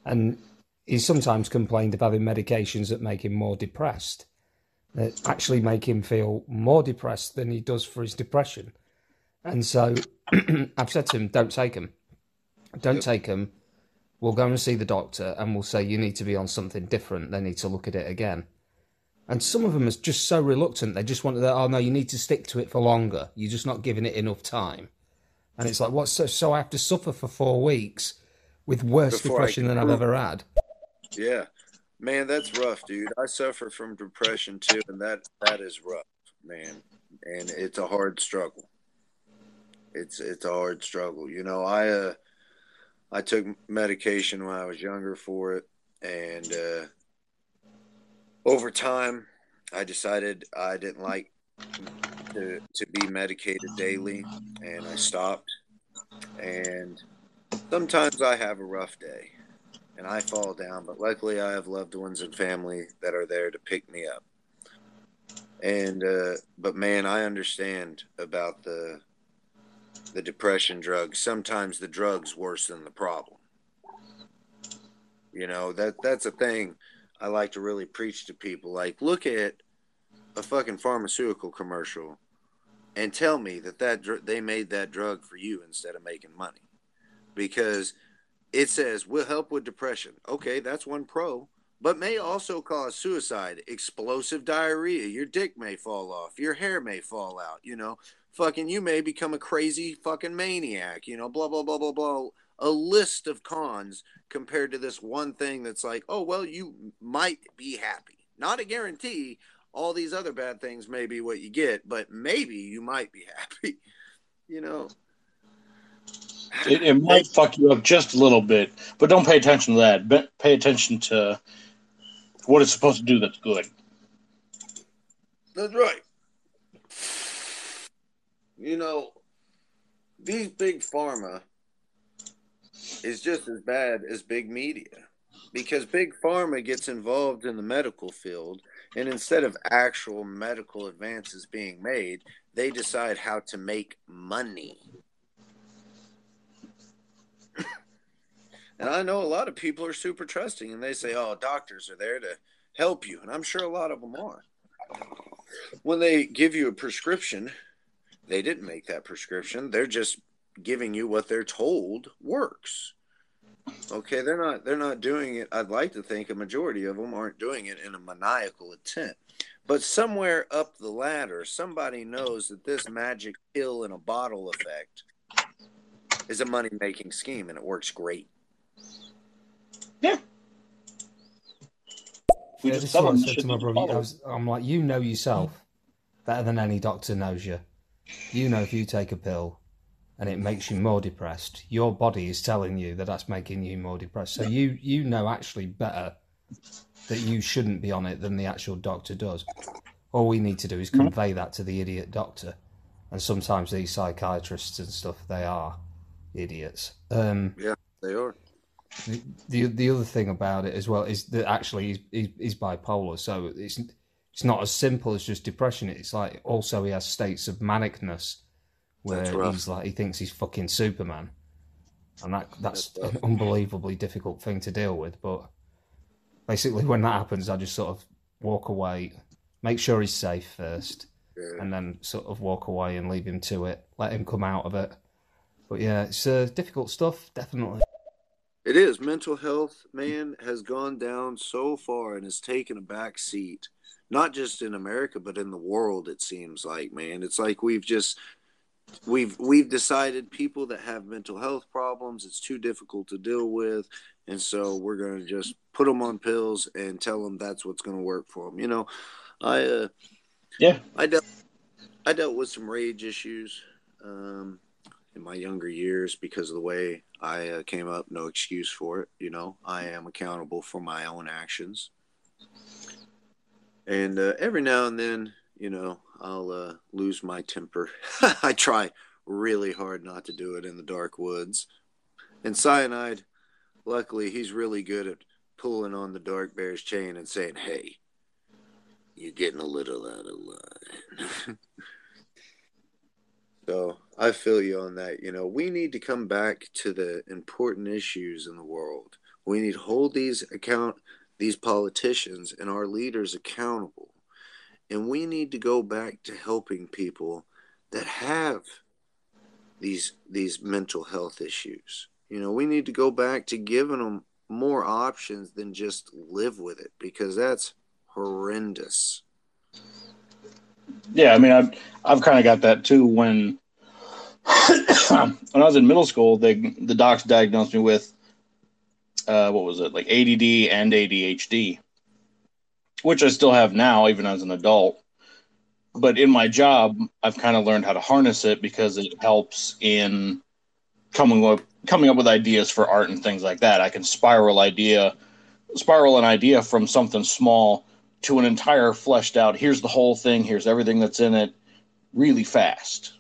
and he's sometimes complained of having medications that make him more depressed. That actually make him feel more depressed than he does for his depression. And so I've said to him, "Don't take them. Don't take them. We'll go and see the doctor, and we'll say you need to be on something different. They need to look at it again." And some of them are just so reluctant. They just want to, oh no, you need to stick to it for longer. You're just not giving it enough time. And it's like, what? So, so I have to suffer for four weeks with worse Before depression can than I've ever had. Yeah, man, that's rough, dude. I suffer from depression too, and that that is rough, man. And it's a hard struggle. It's it's a hard struggle. You know, I uh, I took medication when I was younger for it, and uh, over time, I decided I didn't like to to be medicated daily, and I stopped. And sometimes I have a rough day and I fall down, but luckily I have loved ones and family that are there to pick me up. And uh, but man, I understand about the the depression drugs. Sometimes the drugs worse than the problem. You know that that's a thing I like to really preach to people. Like, look at a fucking pharmaceutical commercial and tell me that that dr- they made that drug for you instead of making money because it says will help with depression. Okay, that's one pro, but may also cause suicide, explosive diarrhea, your dick may fall off, your hair may fall out, you know, fucking you may become a crazy fucking maniac, you know, blah blah blah blah blah. A list of cons compared to this one thing that's like, oh well, you might be happy. Not a guarantee. All these other bad things may be what you get, but maybe you might be happy. You know, It, it might fuck you up just a little bit, but don't pay attention to that. Be- Pay attention to what it's supposed to do that's good. That's right. You know, these big pharma is just as bad as big media because big pharma gets involved in the medical field and instead of actual medical advances being made, they decide how to make money. And I know a lot of people are super trusting and they say, "Oh, doctors are there to help you." And I'm sure a lot of them are. When they give you a prescription, they didn't make that prescription. They're just giving you what they're told works. Okay, they're not they're not doing it. I'd like to think a majority of them aren't doing it in a maniacal intent. But somewhere up the ladder, somebody knows that this magic pill in a bottle effect is a money making scheme and it works great. Yeah. We Yeah, just this is tell what I said to my brother. I was, I'm like, you know yourself better than any doctor knows you. You know if you take a pill and it makes you more depressed, your body is telling you that that's making you more depressed. So you you know actually better that you shouldn't be on it than the actual doctor does. All we need to do is convey that to the idiot doctor. And sometimes these psychiatrists and stuff, they are idiots. Um, Yeah, they are. The, the the other thing about it as well is that actually he's, he's, he's bipolar, so it's it's not as simple as just depression. It's like also he has states of manicness where he's like he thinks he's fucking Superman, and that that's That's an unbelievably difficult thing to deal with. But basically, when that happens, I just sort of walk away, make sure he's safe first, Yeah. and then sort of walk away and leave him to it, let him come out of it. But yeah, it's uh, difficult stuff, definitely. It is. Mental health, man, has gone down so far and has taken a back seat, not just in America, but in the world, it seems like, man. It's like we've just we've we've decided people that have mental health problems, it's too difficult to deal with, and so we're going to just put them on pills and tell them that's what's going to work for them. You know, I uh Yeah. I dealt I dealt with some rage issues um in my younger years because of the way I uh, came up. No excuse for it. You know, I am accountable for my own actions. And uh, every now and then, you know, I'll uh, lose my temper. I try really hard not to do it in the dark woods. And Cyanide, luckily, he's really good at pulling on the dark bear's chain and saying, "Hey, you're getting a little out of line." so I feel you on that. You know, we need to come back to the important issues in the world. We need to hold these account these politicians and our leaders accountable. And we need to go back to helping people that have these these mental health issues. You know, we need to go back to giving them more options than just live with it because that's horrendous. Yeah, I mean, I've I've kind of got that too. When when I was in middle school, they the docs diagnosed me with uh, what was it like ADD and ADHD, which I still have now, even as an adult. But in my job, I've kind of learned how to harness it because it helps in coming up coming up with ideas for art and things like that. I can spiral idea, spiral an idea from something small to an entire fleshed out. Here's the whole thing. Here's everything that's in it, really fast,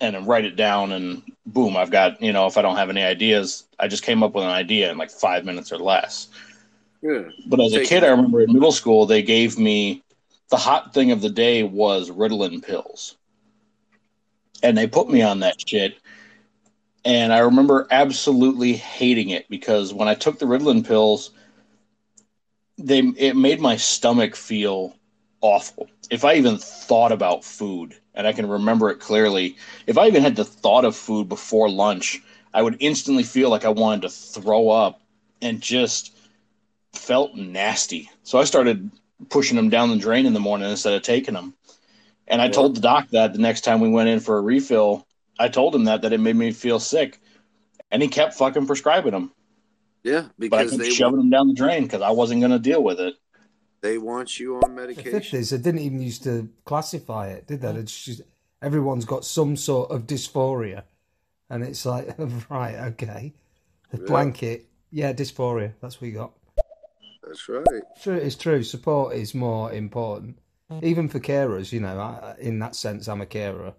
and then write it down. And boom, I've got you know. If I don't have any ideas, I just came up with an idea in like five minutes or less. Yeah. But as a kid, I remember in middle school they gave me the hot thing of the day was Ritalin pills, and they put me on that shit and I remember absolutely hating it because when I took the Ritalin pills, they it made my stomach feel awful. If I even thought about food, and I can remember it clearly, if I even had the thought of food before lunch, I would instantly feel like I wanted to throw up and just felt nasty. So I started pushing them down the drain in the morning instead of taking them. And I told the doc that the next time we went in for a refill, I told him that that it made me feel sick, and he kept fucking prescribing them. Yeah, But I because kept they shoving them down the drain because I wasn't going to deal with it. they want you on The medication. fifties, they didn't even used to classify it, did they? It's just, everyone's got some sort of dysphoria, and it's like, right, okay, the Yeah. blanket, yeah, dysphoria. That's what you got. That's right. True, it's true. Support is more important, hmm. even for carers. You know, I, in that sense, I'm a carer,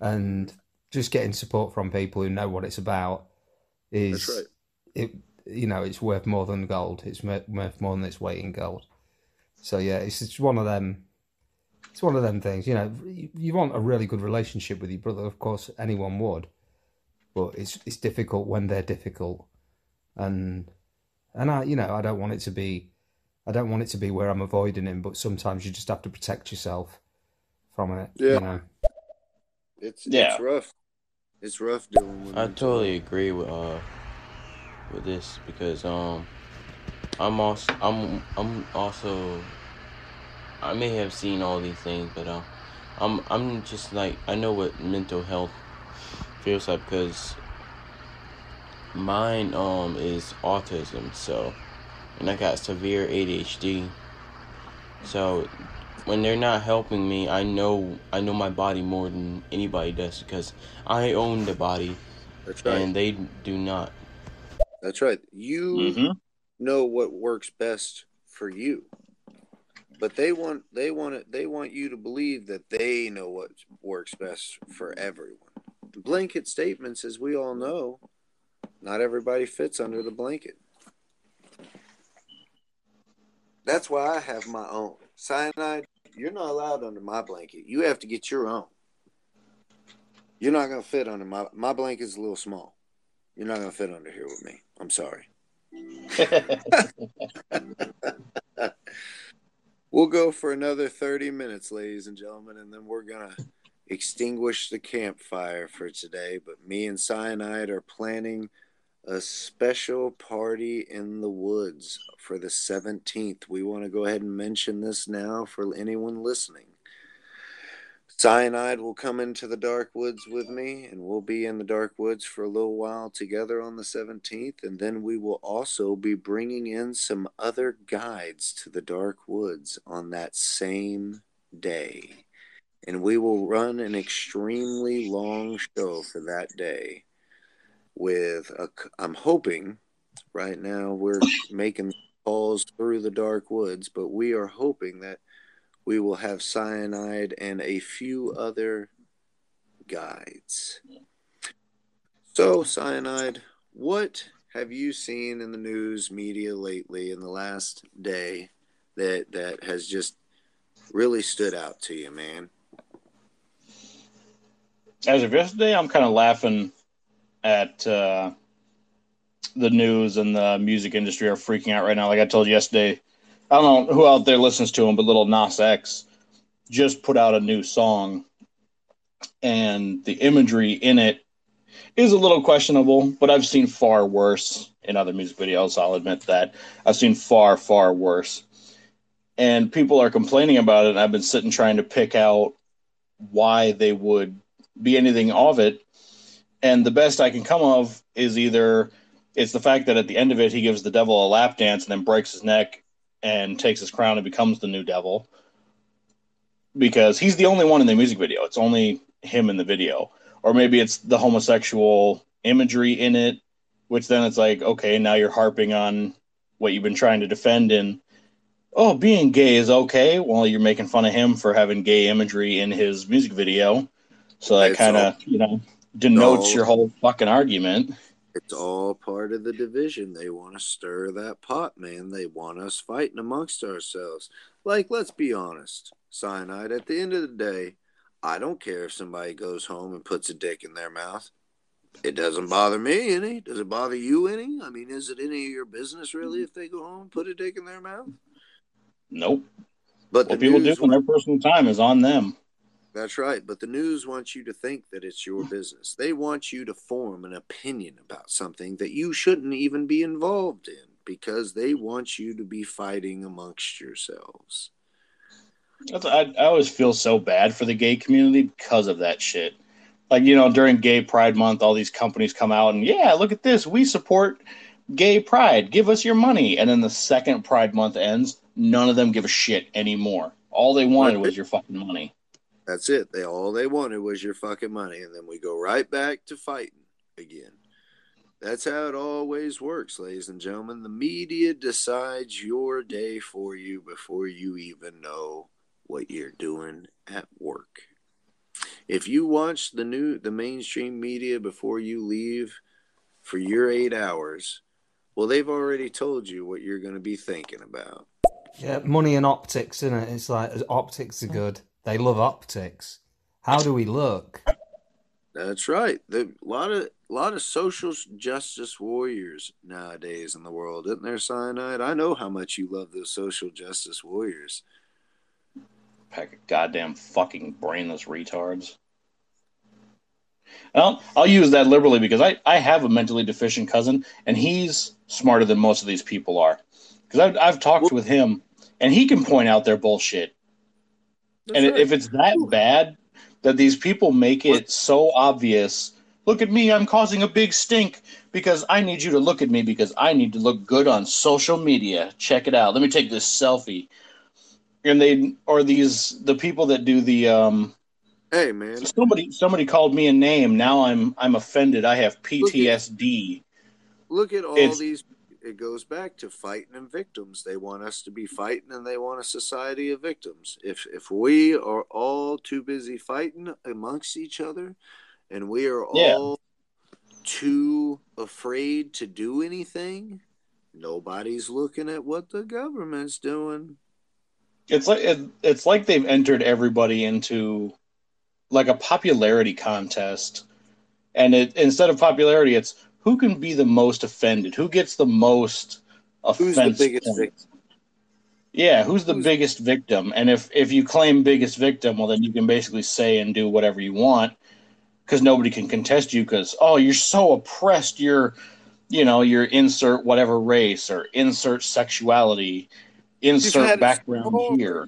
and just getting support from people who know what it's about is That's right. it. You know, it's worth more than gold. It's worth worth more than its weight in gold. So yeah, it's just one of them. It's one of them things. You know, you, you want a really good relationship with your brother. Of course, anyone would, but it's it's difficult when they're difficult, and and I, you know, I don't want it to be, I don't want it to be where I'm avoiding him. But sometimes you just have to protect yourself from it. Yeah. You know. It's Yeah. it's rough. It's rough dealing with I totally agree with uh with this because um I'm also I'm I'm also I may have seen all these things, but uh, I'm I'm just like I know what mental health feels like because mine um is autism, so and I got severe ADHD. So when they're not helping me, I know I know my body more than anybody does because I own the body right. and they do not. That's right. You Mhm. know what works best for you. But they want they want it they want you to believe that they know what works best for everyone. Blanket statements, as we all know, not everybody fits under the blanket. That's why I have my own. Cyanide, you're not allowed under my blanket. You have to get your own. You're not gonna fit under my my blanket's a little small. You're not gonna fit under here with me. I'm sorry. We'll go for another 30 minutes, ladies and gentlemen, and then we're going to extinguish the campfire for today. But me and Cyanide are planning a special party in the woods for the 17th. We want to go ahead and mention this now for anyone listening. Cyanide will come into the dark woods with me, and we'll be in the dark woods for a little while together on the 17th. And then we will also be bringing in some other guides to the dark woods on that same day. And we will run an extremely long show for that day. With a, I'm hoping right now we're making calls through the dark woods, but we are hoping that we will have cyanide and a few other guides. So, cyanide, what have you seen in the news media lately in the last day that that has just really stood out to you, man? As of yesterday, I'm kind of laughing at uh, the news and the music industry are freaking out right now. Like I told you yesterday, I don't know who out there listens to him, but Lil Nas X just put out a new song, and the imagery in it is a little questionable. But I've seen far worse in other music videos. I'll admit that I've seen far, far worse, and people are complaining about it. And I've been sitting trying to pick out why they would be anything of it. And the best I can come of is either it's the fact that at the end of it he gives the devil a lap dance and then breaks his neck and takes his crown and becomes the new devil because he's the only one in the music video. It's only him in the video. Or maybe it's the homosexual imagery in it, which then it's like, okay, now you're harping on what you've been trying to defend in oh, being gay is okay. Well, you're making fun of him for having gay imagery in his music video. So that kind of, you know, denotes all- your whole fucking argument. It's all part of the division. They want to stir that pot, man. They want us fighting amongst ourselves. Like, let's be honest, cyanide. At the end of the day, I don't care if somebody goes home and puts a dick in their mouth. It doesn't bother me any. Does it bother you any? I mean, is it any of your business really if they go home and put a dick in their mouth? Nope. But What the people do in their personal time is on them. That's right. But the news wants you to think that it's your business. They want you to form an opinion about something that you shouldn't even be involved in because they want you to be fighting amongst yourselves. That's, I, I always feel so bad for the gay community because of that shit. Like, you know, during Gay Pride Month, all these companies come out and, yeah, look at this. We support gay pride. Give us your money. And then the second Pride Month ends, none of them give a shit anymore. All they wanted was your fucking money. That's it. They all they wanted was your fucking money, and then we go right back to fighting again. That's how it always works, ladies and gentlemen. The media decides your day for you before you even know what you're doing at work. If you watch the new the mainstream media before you leave for your 8 hours, well they've already told you what you're going to be thinking about. Yeah, money and optics, isn't it? It's like optics are good. They love optics. How do we look? That's right. The a lot of lot of social justice warriors nowadays in the world, isn't there, Cyanide? I know how much you love those social justice warriors. Pack of goddamn fucking brainless retards. I'll, I'll use that liberally because I, I have a mentally deficient cousin and he's smarter than most of these people are. Because I've, I've talked with him and he can point out their bullshit. And right. if it's that bad that these people make it so obvious, look at me, I'm causing a big stink because I need you to look at me because I need to look good on social media. Check it out. Let me take this selfie. And they or these the people that do the um Hey man, somebody somebody called me a name. Now I'm I'm offended. I have PTSD. look at all It's- these. It goes back to fighting and victims. They want us to be fighting, and they want a society of victims. If if we are all too busy fighting amongst each other, and we are Yeah. all too afraid to do anything, nobody's looking at what the government's doing. It's like it, it's like they've entered everybody into like a popularity contest, and it instead of popularity, it's who can be the most offended, who gets the most Who's the offense. biggest victim? Yeah, who's the Who's- biggest victim? And if if you claim biggest victim, well, then you can basically say and do whatever you want because nobody can contest you because oh, you're so oppressed. You're, you know, you're insert whatever race or insert sexuality, insert background so here.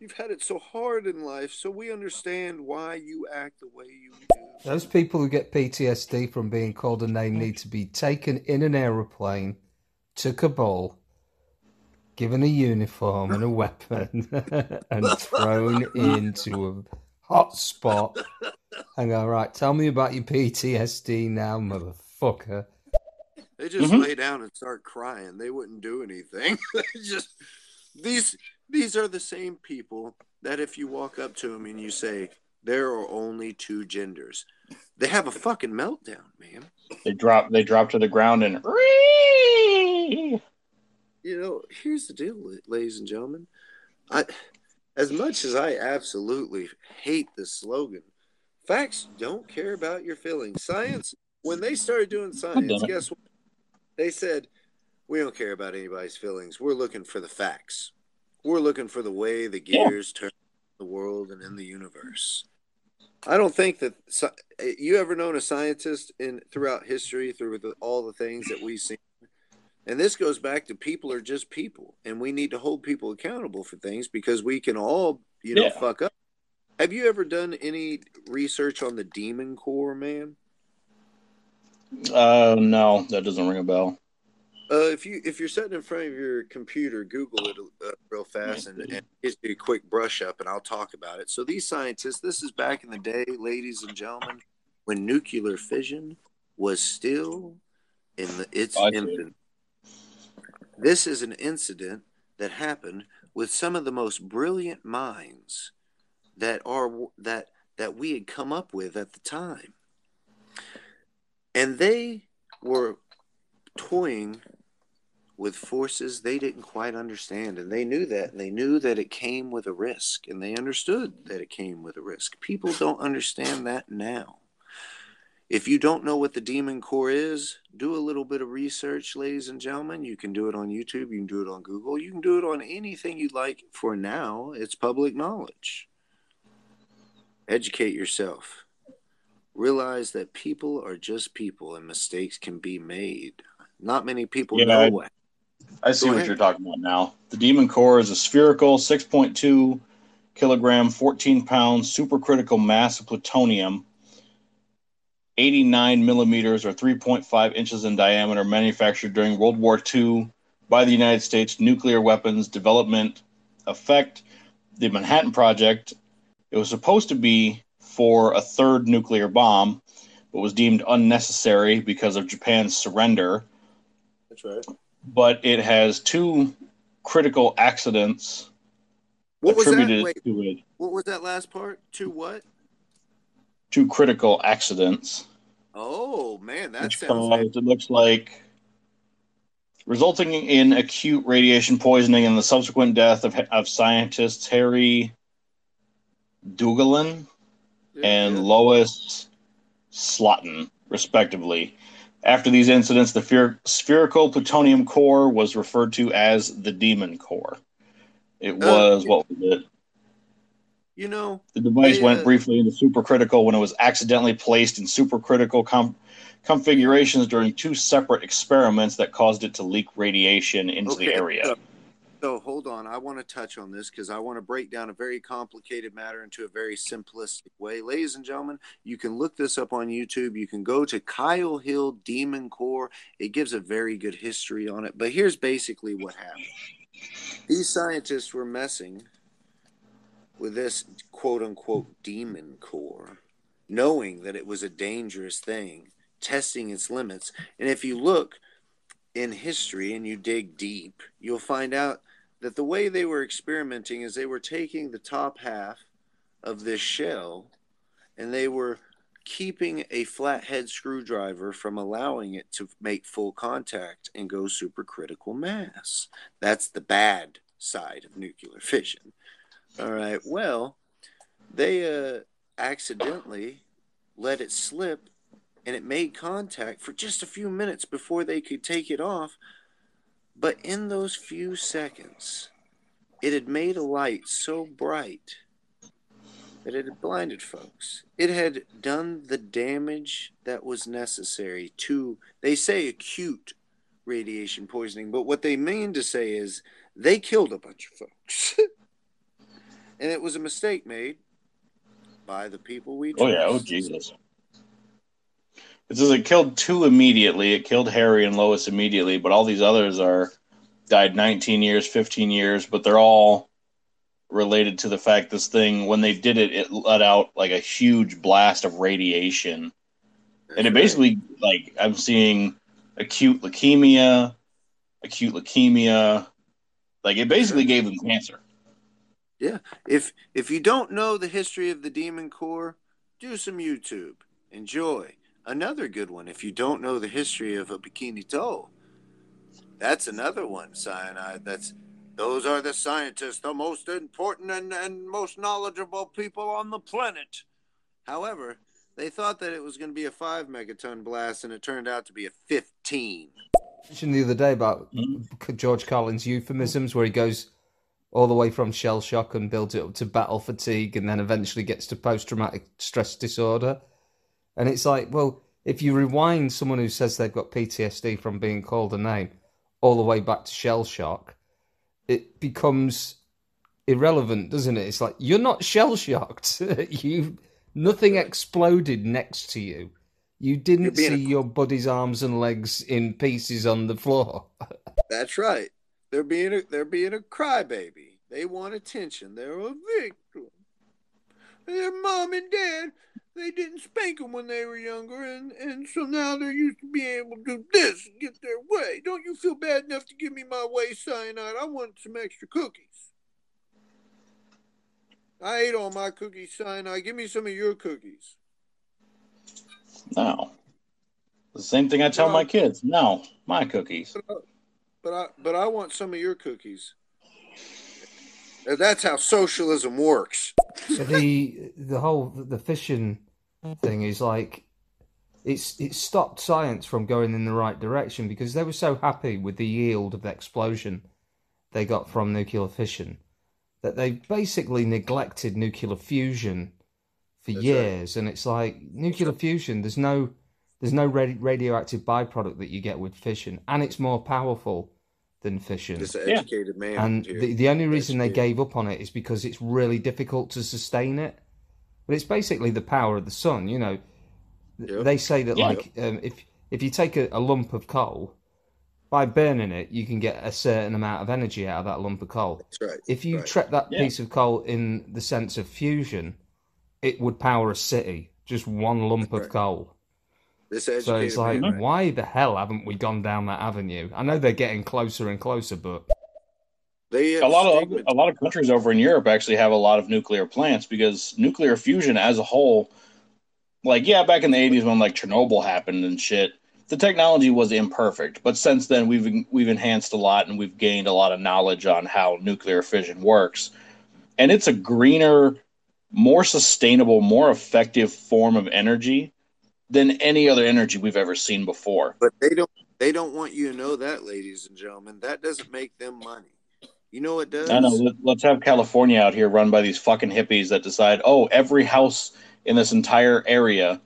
You've had it so hard in life, so we understand why you act the way you do. Those people who get PTSD from being called a name need to be taken in an aeroplane to Kabul, given a uniform and a weapon, and thrown into a hot spot. And go, right, tell me about your PTSD now, motherfucker. They just Mhm. lay down and start crying. They wouldn't do anything. they just these These are the same people that if you walk up to them and you say there are only two genders, they have a fucking meltdown, man. They drop they drop to the ground and You know, here's the deal, ladies and gentlemen. I, as much as I absolutely hate this slogan, facts don't care about your feelings. Science, when they started doing science, guess what? They said, we don't care about anybody's feelings. We're looking for the facts. We're looking for the way the gears turn the world and in the universe. I don't think that you ever known a scientist in throughout history through the, all the things that we've seen and this goes back to people are just people, and we need to hold people accountable for things because we can all, you know, yeah. fuck up. Have you ever done any research on the Demon Core, man? Uh, no, that doesn't ring a bell. Uh, if you if you're sitting in front of your computer, Google it uh, real fast and, and give you a quick brush up, and I'll talk about it. So these scientists, this is back in the day, ladies and gentlemen, when nuclear fission was still in the, its infant this is an incident that happened with some of the most brilliant minds that are that that we had come up with at the time. And they were toying with forces they didn't quite understand and they knew that and they knew that it came with a risk and they understood that it came with a risk. People don't understand that now. If you don't know what the Demon Core is, do a little bit of research, ladies and gentlemen. You can do it on YouTube, you can do it on Google, you can do it on anything you'd like. For now, it's public knowledge. Educate yourself. Realize that people are just people and mistakes can be made. Not many people yeah, know what. I see what you're talking about now. The Demon Core is a spherical 6.2 kilogram, 14 pound supercritical mass of plutonium 89 millimeters or 3.5 inches in diameter, manufactured during World War II by the United States Nuclear Weapons Development Effect, the Manhattan Project. It was supposed to be for a third nuclear bomb, but was deemed unnecessary because of Japan's surrender. That's right. But it has two critical accidents what attributed was that? Wait, to it. What was that last part? Two what? two critical accidents. Oh man, that sounds. Caused, it looks like resulting in acute radiation poisoning and the subsequent death of, of scientists Harry Daghlian and Lois Slotin, respectively. After these incidents, the spherical plutonium core was referred to as the Demon Core. It oh, was, uh, what was it? You know, the device they, went uh, briefly into supercritical when it was accidentally placed in supercritical com- configurations during two separate experiments that caused it to leak radiation into okay, the area. So, hold on, I want to touch on this because I want to break down a very complicated matter into a very simplistic way. Ladies and gentlemen, you can look this up on YouTube. You can go to Kyle Hill Demon Core. It gives a very good history on it. But here's basically what happened. These scientists were messing with this quote unquote demon core, knowing that it was a dangerous thing, testing its limits. And if you look in history and you dig deep, you'll find out that the way they were experimenting is they were taking the top half of this shell and they were keeping a flathead screwdriver from allowing it to make full contact and go supercritical mass. That's the bad side of nuclear fission. All right. Well, they uh, accidentally let it slip and it made contact for just a few minutes before they could take it off. But in those few seconds, it had made a light so bright that it had blinded folks. It had done the damage that was necessary to, they say, acute radiation poisoning, but what they mean to say is they killed a bunch of folks. and it was a mistake made by the people we. Oh yeah! Oh Jesus! It says it killed two immediately. It killed Harry and Lois immediately, but all these others are died 19 years, 15 years, but they're all related to the fact this thing when they did it, it let out like a huge blast of radiation, and it basically like I'm seeing acute leukemia, acute leukemia, like it basically gave them cancer. Yeah. If if you don't know the history of the Demon Core, do some YouTube. Enjoy. Another good one. If you don't know the history of a Bikini Atoll, that's another one. Cyanide. That's those are the scientists, the most important and, and most knowledgeable people on the planet. However, they thought that it was going to be a five megaton blast, and it turned out to be a fifteen. mentioned the other day about hmm? George Carlin's euphemisms, where he goes all the way from shell shock and builds it up to battle fatigue, and then eventually gets to post traumatic stress disorder. And it's like, well, if you rewind someone who says they've got PTSD from being called a name all the way back to shell shock, it becomes irrelevant, doesn't it? It's like you're not shell shocked. you nothing exploded next to you. You didn't see a- your buddy's arms and legs in pieces on the floor. That's right. They're being a they're being a crybaby. They want attention. They're a victim. Their mom and dad, they didn't spank them when they were younger, and, and so now they're used to being able to do this and get their way. Don't you feel bad enough to give me my way, cyanide? I want some extra cookies. I ate all my cookies, cyanide. Give me some of your cookies. No. The same thing I tell No. my kids. No, my cookies. But I but I want some of your cookies. That's how socialism works. The the whole the fishing thing is like it's it stopped science from going in the right direction because they were so happy with the yield of the explosion they got from nuclear fission that they basically neglected nuclear fusion for That's right. years. And it's like nuclear fusion there's no there's no radioactive byproduct that you get with fission. And it's more powerful than fission Just an educated man. and here. the, the only reason they gave up on it is because it's really difficult to sustain it. But it's basically the power of the sun. You know, Yep. they say that Yeah. like um, if if you take a, a lump of coal, by burning it, you can get a certain amount of energy out of that lump of coal. That's right. If you right. trap that Yeah. piece of coal in the sense of fusion, it would power a city. Just one lump of Right. coal. This So it's like, man, right? why the hell haven't we gone down that avenue? I know they're getting closer and closer, but They a lot of a lot of countries over in Europe actually have a lot of nuclear plants because nuclear fusion as a whole, like yeah, back in the eighties when like Chernobyl happened and shit, the technology was imperfect. But since then, we've we've enhanced a lot and we've gained a lot of knowledge on how nuclear fission works, and it's a greener, more sustainable, more effective form of energy than any other energy we've ever seen before. But they don't they don't want you to know that, ladies and gentlemen. That doesn't make them money. You know what does? I know. let- Let's have California out here run by these fucking hippies that decide, oh, every house in this entire area,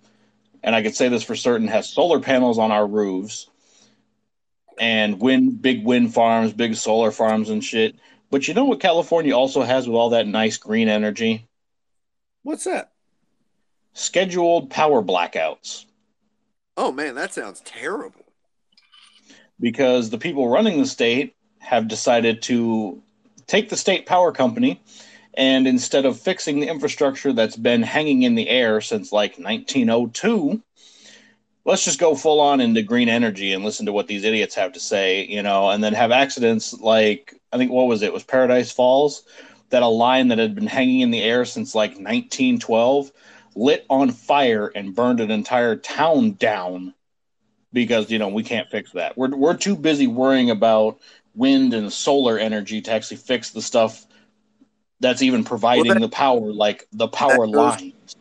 and I could say this for certain, has solar panels on our roofs and wind, big wind farms, big solar farms and shit. But you know what California also has with all that nice green energy? What's that? Scheduled power blackouts. Oh man, that sounds terrible. because the people running the state have decided to take the state power company and instead of fixing the infrastructure that's been hanging in the air since like 1902 let's just go full on into green energy and listen to what these idiots have to say you know and then have accidents like i think what was it, it was paradise falls that a line that had been hanging in the air since like 1912 lit on fire and burned an entire town down because you know we can't fix that. We're we're too busy worrying about wind and solar energy to actually fix the stuff that's even providing Well, that- the power, like the power goes- lines.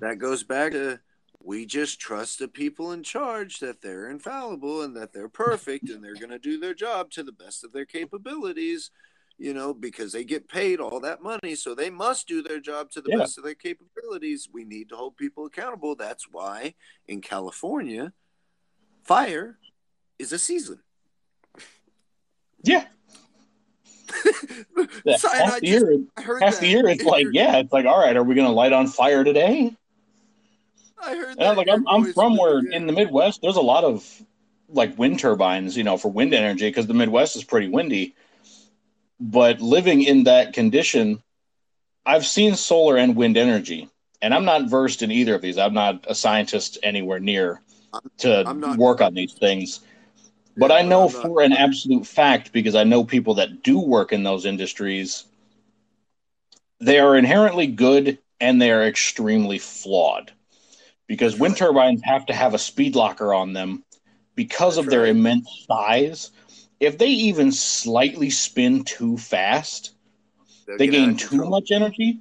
That goes back to we just trust the people in charge that they're infallible and that they're perfect and they're going to do their job to the best of their capabilities, you know, because they get paid all that money. So they must do their job to the Yeah. best of their capabilities. We need to hold people accountable. That's why in California, fire is a season. Yeah, yeah. Half the year, heard half that. the year, it's like yeah, it's like all right, are we going to light on fire today? I heard that. Like, I'm, I'm from where in the Midwest, there's a lot of like wind turbines, you know, for wind energy because the Midwest is pretty windy. But living in that condition, I've seen solar and wind energy, and I'm not versed in either of these. I'm not a scientist anywhere near to not- work on these things. But Yeah, I know for an absolute fact because I know people that do work in those industries they are inherently good and they are extremely flawed because wind turbines have to have a speed locker on them because of That's their right. immense size. If they even slightly spin too fast, They'll they gain too much energy.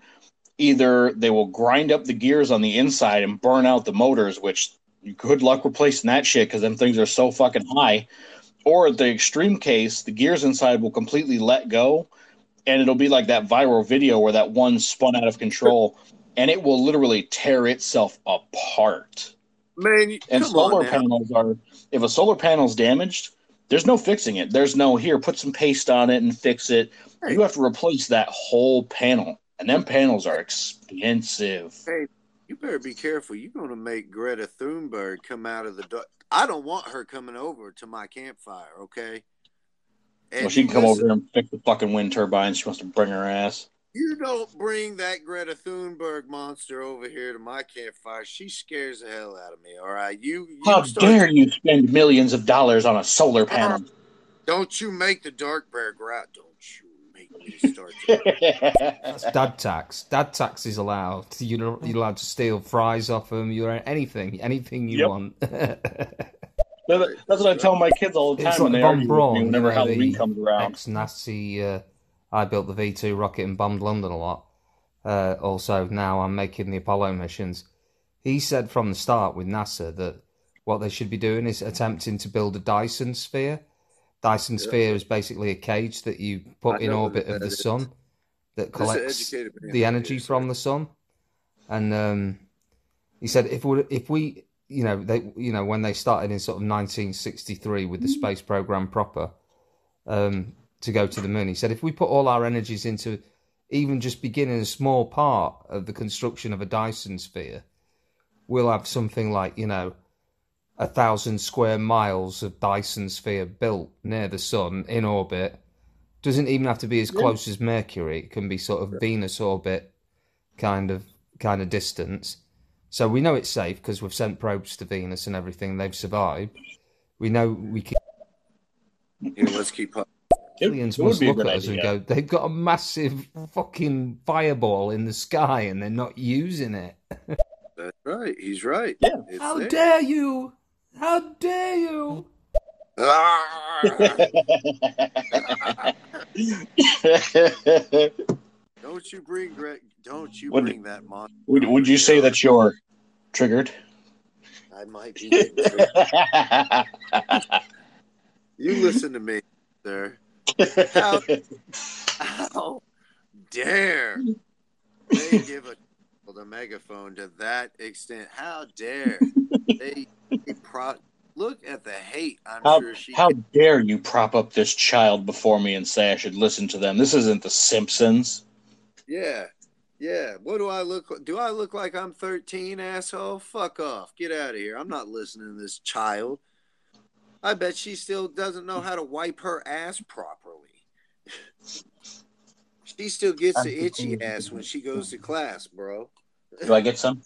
Either they will grind up the gears on the inside and burn out the motors, which good luck replacing that shit because them things are so fucking high. Or the extreme case, the gears inside will completely let go, and it'll be like that viral video where that one spun out of control, and it will literally tear itself apart. Man, you, And solar on panels are if a solar panel's damaged, there's no fixing it. There's no here, put some paste on it and fix it. Hey. You have to replace that whole panel. And them panels are expensive. Hey, you better be careful. You're going to make Greta Thunberg come out of the dark. I don't want her coming over to my campfire, okay? And well, she can come over listen, here and fix the fucking wind turbine. She wants to bring her ass. You don't bring that Greta Thunberg monster over here to my campfire. She scares the hell out of me, all right? You, you How start- dare you spend millions of dollars on a solar panel? Don't you make the dark bear go out. Don't you make me start to That's dad tax. Dad tax is allowed. You're, you're allowed to steal fries off them. You're anything, anything you Yep. want. That's what I tell my kids all the It's time when like they Von argue with Braun, me you whenever know, Halloween comes around. Ex-Nazi. Uh, I built the V two rocket and bombed London a lot. Uh, also, now I'm making the Apollo missions. He said from the start with NASA that what they should be doing is attempting to build a Dyson sphere. Dyson Yeah. sphere is basically a cage that you put I in orbit of the is. sun that collects the energy from the sun. And um, he said if we if we you know they you know when they started in sort of 1963 with the space program proper um, to go to the moon, he said if we put all our energies into even just beginning a small part of the construction of a Dyson sphere, we'll have something like you know a thousand square miles of Dyson sphere built near the sun in orbit. Doesn't even have to be as close as Mercury. It can be sort of Venus orbit kind of kind of distance. So we know it's safe because we've sent probes to Venus and everything. They've survived. We know we can. Here, let's keep up. It- Aliens it would must look at us and go, they've got a massive fucking fireball in the sky and they're not using it. That's right. He's right. Yeah. It's How there. dare you! How dare you! Don't you bring Greg? Don't you Would- bring that monster? would, would you say that you're triggered? I might be? triggered. you listen to me, sir. How, how dare they give a the megaphone to that extent? How dare they, they pro- look at the hate? I'm How, sure she. how dare you prop up this child before me and say I should listen to them? This isn't The Simpsons. Yeah, yeah. What do I look? like? Do I look like I'm 13, asshole? Fuck off. Get out of here. I'm not listening to this child. I bet she still doesn't know how to wipe her ass properly. she still gets the itchy ass when she goes to class, bro. Do I get some?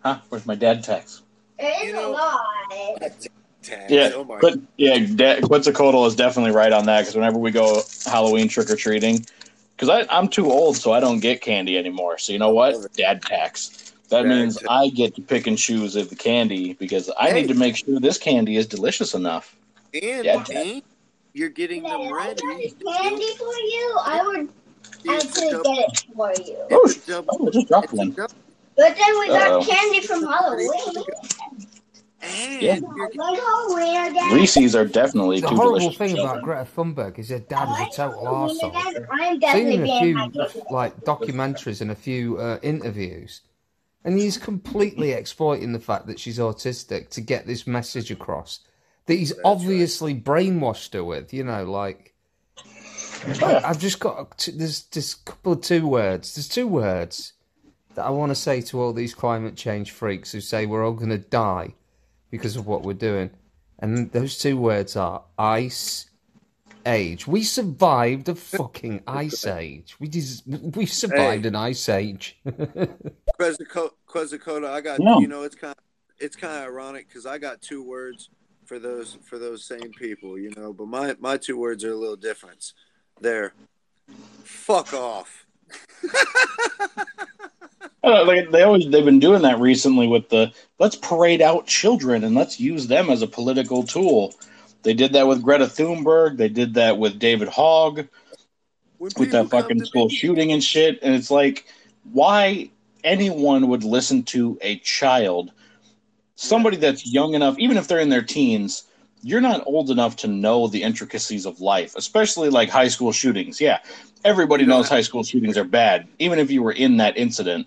Huh? Where's my dad text? You know, tags. Yeah, Oh my. but yeah, da- Quetzalcoatl is definitely right on that because whenever we go Halloween trick or treating, because I'm too old, so I don't get candy anymore. So you know what? Dad tax. That Dad means tax. I get to pick and choose of the candy because I Hey. need to make sure this candy is delicious enough. And, Dad tax. you're getting them ready. candy for you. I would It's actually get it for you. Oh, it's oh, just dropped it's a one. But then we got Uh-oh. candy from Halloween. And Yeah. you're Like Halloween again. Reese's are definitely The too horrible delicious. thing about. Greta Thunberg is her dad is a total Halloween arsehole. I'm seen definitely in a few like documentaries and a few uh, interviews, and he's completely exploiting the fact that she's autistic to get this message across that he's obviously brainwashed her with. You know, like I've just got to, there's just a couple of two words. There's two words that I want to say to all these climate change freaks who say we're all going to die because of what we're doing, and those two words are ice age. We survived a fucking ice age. We des- we survived Hey. an ice age. Quetzalco- Quetzalcoatl, I got Yeah. you know it's kind of, it's kind of ironic because I got two words for those for those same people, you know, but my my two words are a little different. They're fuck off I know, like they always they've been doing that recently with the let's parade out children and let's use them as a political tool. They did that with Greta Thunberg. They did that with David Hogg with that fucking school me- shooting and shit. And it's like, why anyone would listen to a child, somebody that's young enough, even if they're in their teens, you're not old enough to know the intricacies of life, especially like high school shootings. Yeah, everybody knows high school shootings are bad, even if you were in that incident.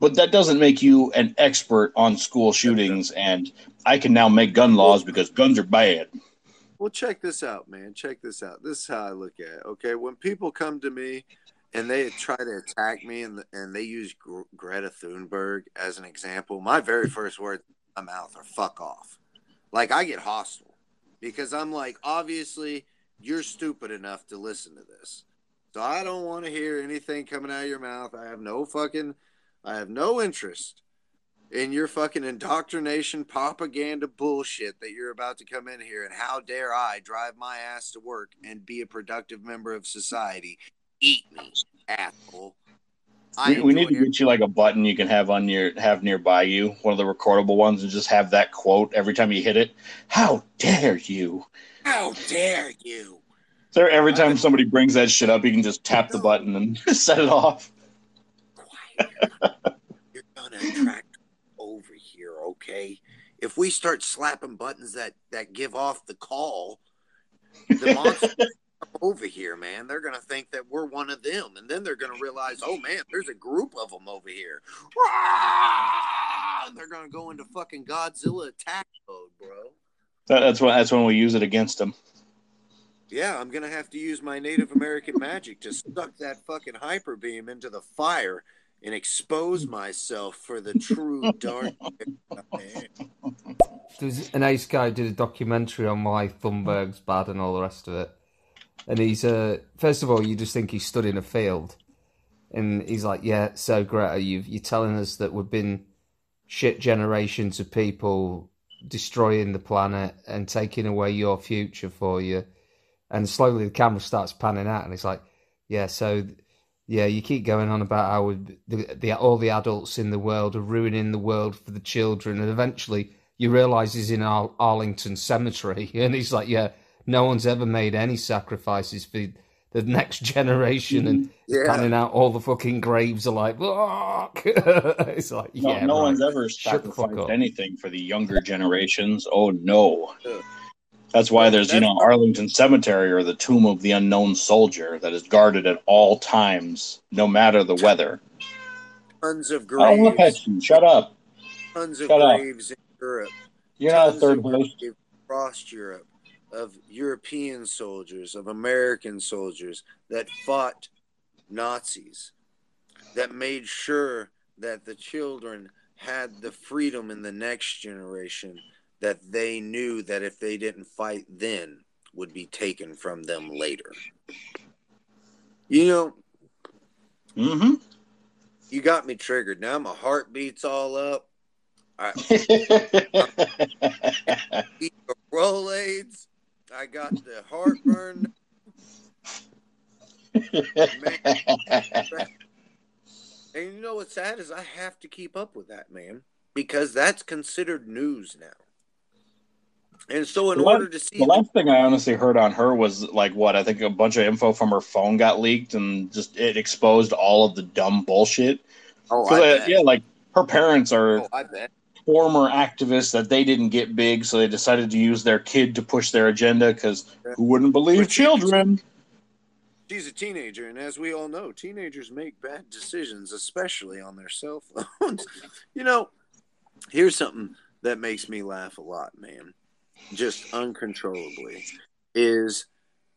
But that doesn't make you an expert on school shootings, and I can now make gun laws because guns are bad. Well, check this out, man. Check this out. This is how I look at it. Okay, when people come to me and they try to attack me and and they use Gre- Greta Thunberg as an example, my very first words in my mouth are "fuck off." Like I get hostile because I'm like, obviously, you're stupid enough to listen to this, so I don't want to hear anything coming out of your mouth. I have no fucking, I have no interest in your fucking indoctrination propaganda bullshit that you're about to come in here and how dare I drive my ass to work and be a productive member of society. Eat me, asshole. I We, we need to get you like a button you can have on your have nearby you, one of the recordable ones, and just have that quote every time you hit it. How dare you? How dare you? So every time somebody brings that shit up, you can just tap the button and set it off. You're gonna attract okay? If we start slapping buttons that that give off the call, the monsters over here, man. They're gonna think that we're one of them, and then they're gonna realize, oh man, there's a group of them over here. Rah! They're gonna go into fucking Godzilla attack mode, bro. That, that's when that's when we use it against them. Yeah, I'm gonna have to use my Native American magic to suck that fucking hyper beam into the fire and expose myself for the true dark. There's an ace guy did a documentary on why Thunberg's bad and all the rest of it. And he's uh first of all you just think he stood in a field. And he's like, Yeah, so Greta, you you're telling us that we've been shit generations of people destroying the planet and taking away your future for you. And slowly the camera starts panning out and it's like, Yeah, so yeah, you keep going on about how the, the all the adults in the world are ruining the world for the children, and eventually you realise he's in Ar- Arlington Cemetery, and he's like, "Yeah, no one's ever made any sacrifices for the next generation," and mm-hmm. Yeah. panning out all the fucking graves are like, "Fuck!" it's like, No, yeah, no right. one's ever Shut the fuck sacrificed anything for the younger generations. Oh no. That's why there's, you know, Arlington Cemetery or the Tomb of the Unknown Soldier that is guarded at all times, no matter the weather. Tons of graves. I don't want to pet you. Shut up. tons of Shut up. graves in Europe. You're not a third host. across Europe of European soldiers, of American soldiers that fought Nazis, that made sure that the children had the freedom in the next generation that they knew that if they didn't fight then would be taken from them later. You know, Mm-hmm. you got me triggered. Now my heart beats all up. I eat the Rolaids. I got the heartburn. And you know what's sad is I have to keep up with that, man, because that's considered news now. And so, in The order last- to see, the last thing I honestly heard on her was like what I think a bunch of info from her phone got leaked and just it exposed all of the dumb bullshit. oh, uh, yeah, like her parents are oh, former activists that they didn't get big, so they decided to use their kid to push their agenda. Because who wouldn't believe children? She's a teenager, and as we all know, teenagers make bad decisions, especially on their cell phones. you know, here's something that makes me laugh a lot, man, just uncontrollably, is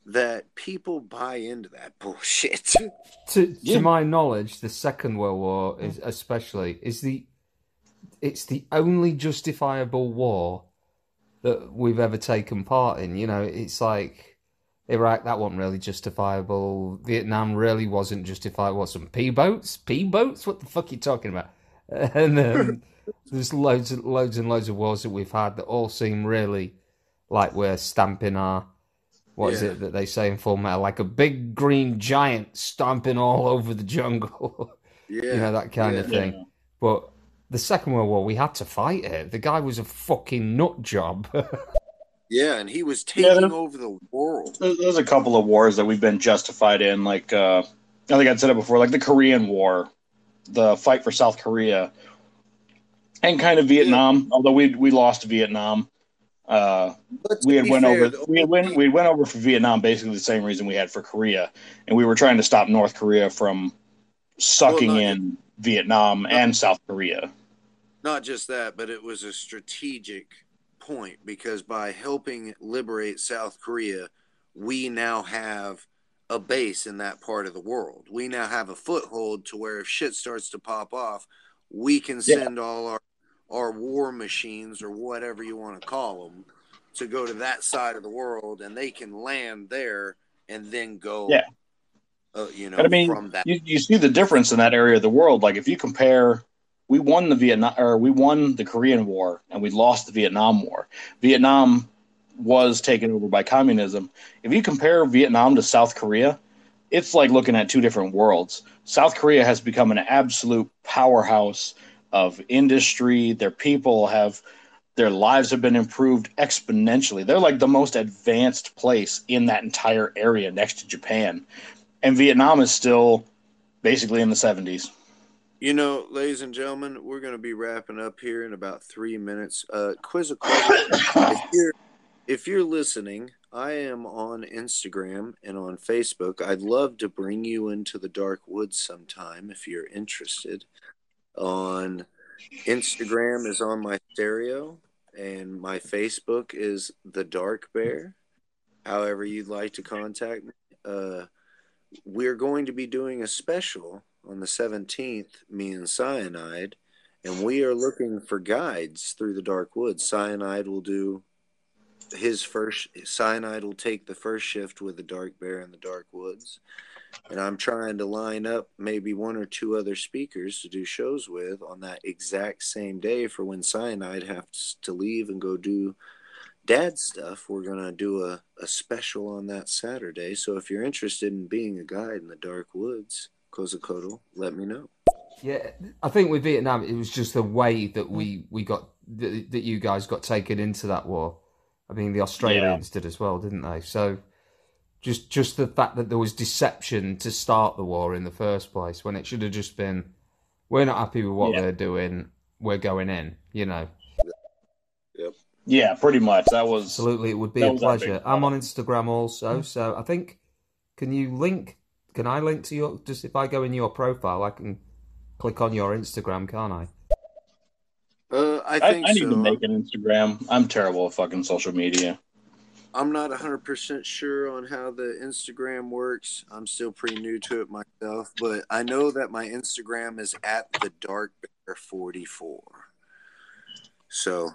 that people buy into that bullshit. To Yeah. my knowledge, the Second World War is especially is the it's the only justifiable war that we've ever taken part in. You know, it's like Iraq that wasn't really justifiable. Vietnam really wasn't justifiable. What some P boats? P boats? What the fuck are you talking about? And um, there's loads and loads and loads of wars that we've had that all seem really like we're stamping our what is Yeah. it that they say in Full Metal? Like a big green giant stomping all over the jungle. Yeah. you know that kind of yeah. thing. But the Second World War, we had to fight it. The guy was a fucking nut job. Yeah, and he was taking there- over the world. There's, there's a couple of wars that we've been justified in, like uh, I think I'd said it before, like the Korean War, the fight for South Korea, and kind of Vietnam. Although we we lost Vietnam, uh, we had went fair, over the we had went we went over for Vietnam basically the same reason we had for Korea, and we were trying to stop North Korea from sucking not in Vietnam and South Korea. Not just that, but it was a strategic point because by helping liberate South Korea, we now have a base in that part of the world. We now have a foothold to where if shit starts to pop off, we can Yeah. send all our our war machines or whatever you want to call them to go to that side of the world and they can land there and then go Yeah. uh, you know But I mean, from that you, you see the difference in that area of the world. Like if you compare, we won the Vietnam or we won the Korean War and we lost the Vietnam War. Vietnam was taken over by communism. If you compare Vietnam to South Korea, it's like looking at two different worlds. South Korea has become an absolute powerhouse of industry. Their people have their lives have been improved exponentially. They're like the most advanced place in that entire area next to Japan. And Vietnam is still basically in the 70s. You know, ladies and gentlemen, we're going to be wrapping up here in about three minutes. Uh, Quizzical, if you're if you're listening, I am on Instagram and on Facebook. I'd love to bring you into the dark woods sometime if you're interested. On Instagram is on my stereo, and my Facebook is the Dark Bear. However, you'd like to contact me, uh, we're going to be doing a special on the 17th, me and Cyanide, and we are looking for guides through the dark woods. Cyanide will do his first, Cyanide will take the first shift with the dark bear in the dark woods. And I'm trying to line up maybe one or two other speakers to do shows with on that exact same day for when Cyanide has to leave and go do dad stuff. We're going to do a, a special on that Saturday. So if you're interested in being a guide in the dark woods, Quetzalcoatl, let me know. Yeah, I think with Vietnam, it was just the way that we we got that, that you guys got taken into that war. I mean, the Australians did as well, didn't they? So just just the fact that there was deception to start the war in the first place, when it should have just been, we're not happy with what Yeah. they're doing, we're going in. You know, Yep. Yeah, pretty much. That was absolutely, it would be a was our pleasure. I'm on Instagram also, so I think can you link? Can I link to your? Just if I go in your profile, I can click on your Instagram, can't I? Uh, I I, think I need so. to make an Instagram. I'm terrible at fucking social media. I'm not 100% sure on how the Instagram works. I'm still pretty new to it myself, but I know that my Instagram is at the dark bear 44. So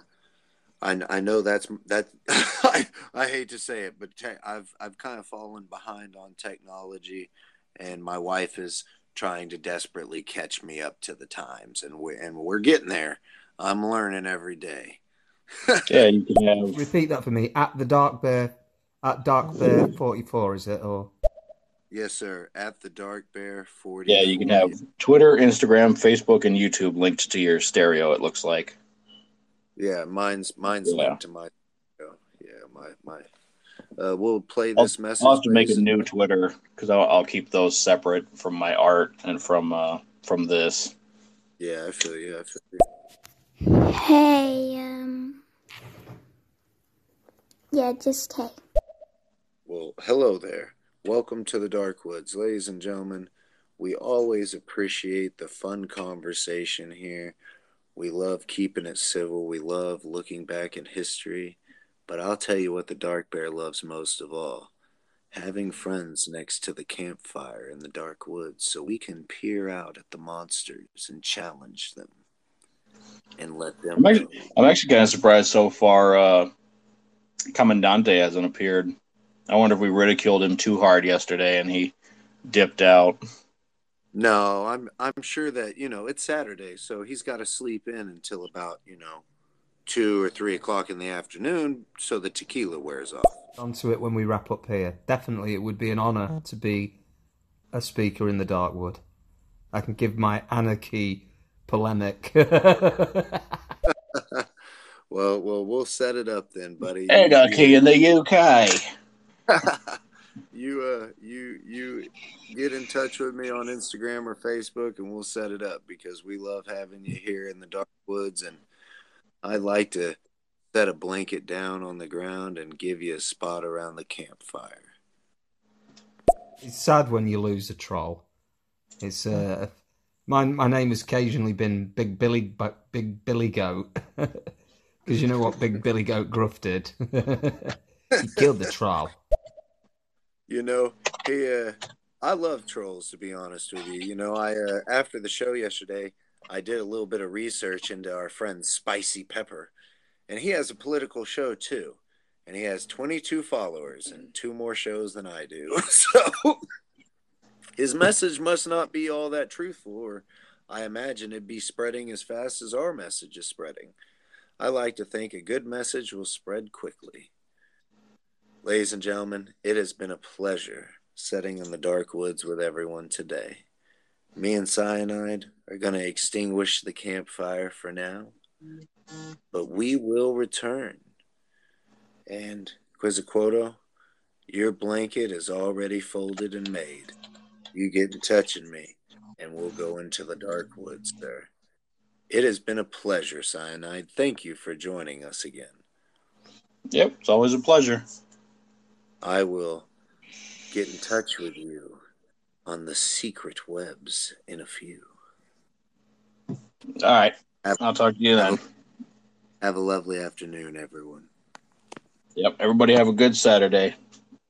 I, I know that's that I, I hate to say it, but te- I've I've kind of fallen behind on technology and my wife is trying to desperately catch me up to the times and we and we're getting there. I'm learning every day. Yeah, you can have. Repeat that for me. At the Dark Bear, at Dark Bear forty four, is it? Or Yes, sir. At the Dark Bear 40. Yeah, you can have Twitter, Instagram, Facebook, and YouTube linked to your stereo. It looks like. Yeah, mine's mine's Yeah. linked to my. Yeah, my my. Uh, we'll play I'll, this message. I'll have to make a new Twitter because I'll, I'll keep those separate from my art and from uh, from this. Yeah, I feel you. I feel you. Hey, um. Yeah, just hey. Well, hello there. Welcome to the Dark Woods, ladies and gentlemen. We always appreciate the fun conversation here. We love keeping it civil. We love looking back in history. But I'll tell you what the Dark Bear loves most of all having friends next to the campfire in the dark woods so we can peer out at the monsters and challenge them and let them I'm actually, I'm actually kind of surprised so far. Uh, Commandante hasn't appeared. I wonder if we ridiculed him too hard yesterday and he dipped out. No, I'm I'm sure that you know it's Saturday, so he's got to sleep in until about you know two or three o'clock in the afternoon so the tequila wears off. Onto it when we wrap up here. Definitely, it would be an honour to be a speaker in the Darkwood. I can give my anarchy polemic. Well, well, we'll set it up then, buddy. Anarchy in the UK. you uh you you get in touch with me on Instagram or Facebook and we'll set it up because we love having you here in the dark woods and I like to set a blanket down on the ground and give you a spot around the campfire. it's sad when you lose a troll. It's uh, my my name has occasionally been Big Billy, but Big Billy Goat, because you know what Big Billy Goat Gruff did. he killed the troll. You know, he uh I love trolls to be honest with you. You know, I uh, after the show yesterday, I did a little bit of research into our friend Spicy Pepper, and he has a political show too. And he has 22 followers and two more shows than I do. So his message must not be all that truthful, or I imagine it'd be spreading as fast as our message is spreading. I like to think a good message will spread quickly. Ladies and gentlemen, it has been a pleasure sitting in the dark woods with everyone today. Me and Cyanide are going to extinguish the campfire for now, but we will return. And, Quetzalcoatl, your blanket is already folded and made. You get in touch with me, and we'll go into the dark woods, sir. It has been a pleasure, Cyanide. Thank you for joining us again. Yep, it's always a pleasure. I will get in touch with you on the secret webs in a few. All right. Have, I'll talk to you then. have a lovely afternoon, everyone. Yep. Everybody have a good Saturday.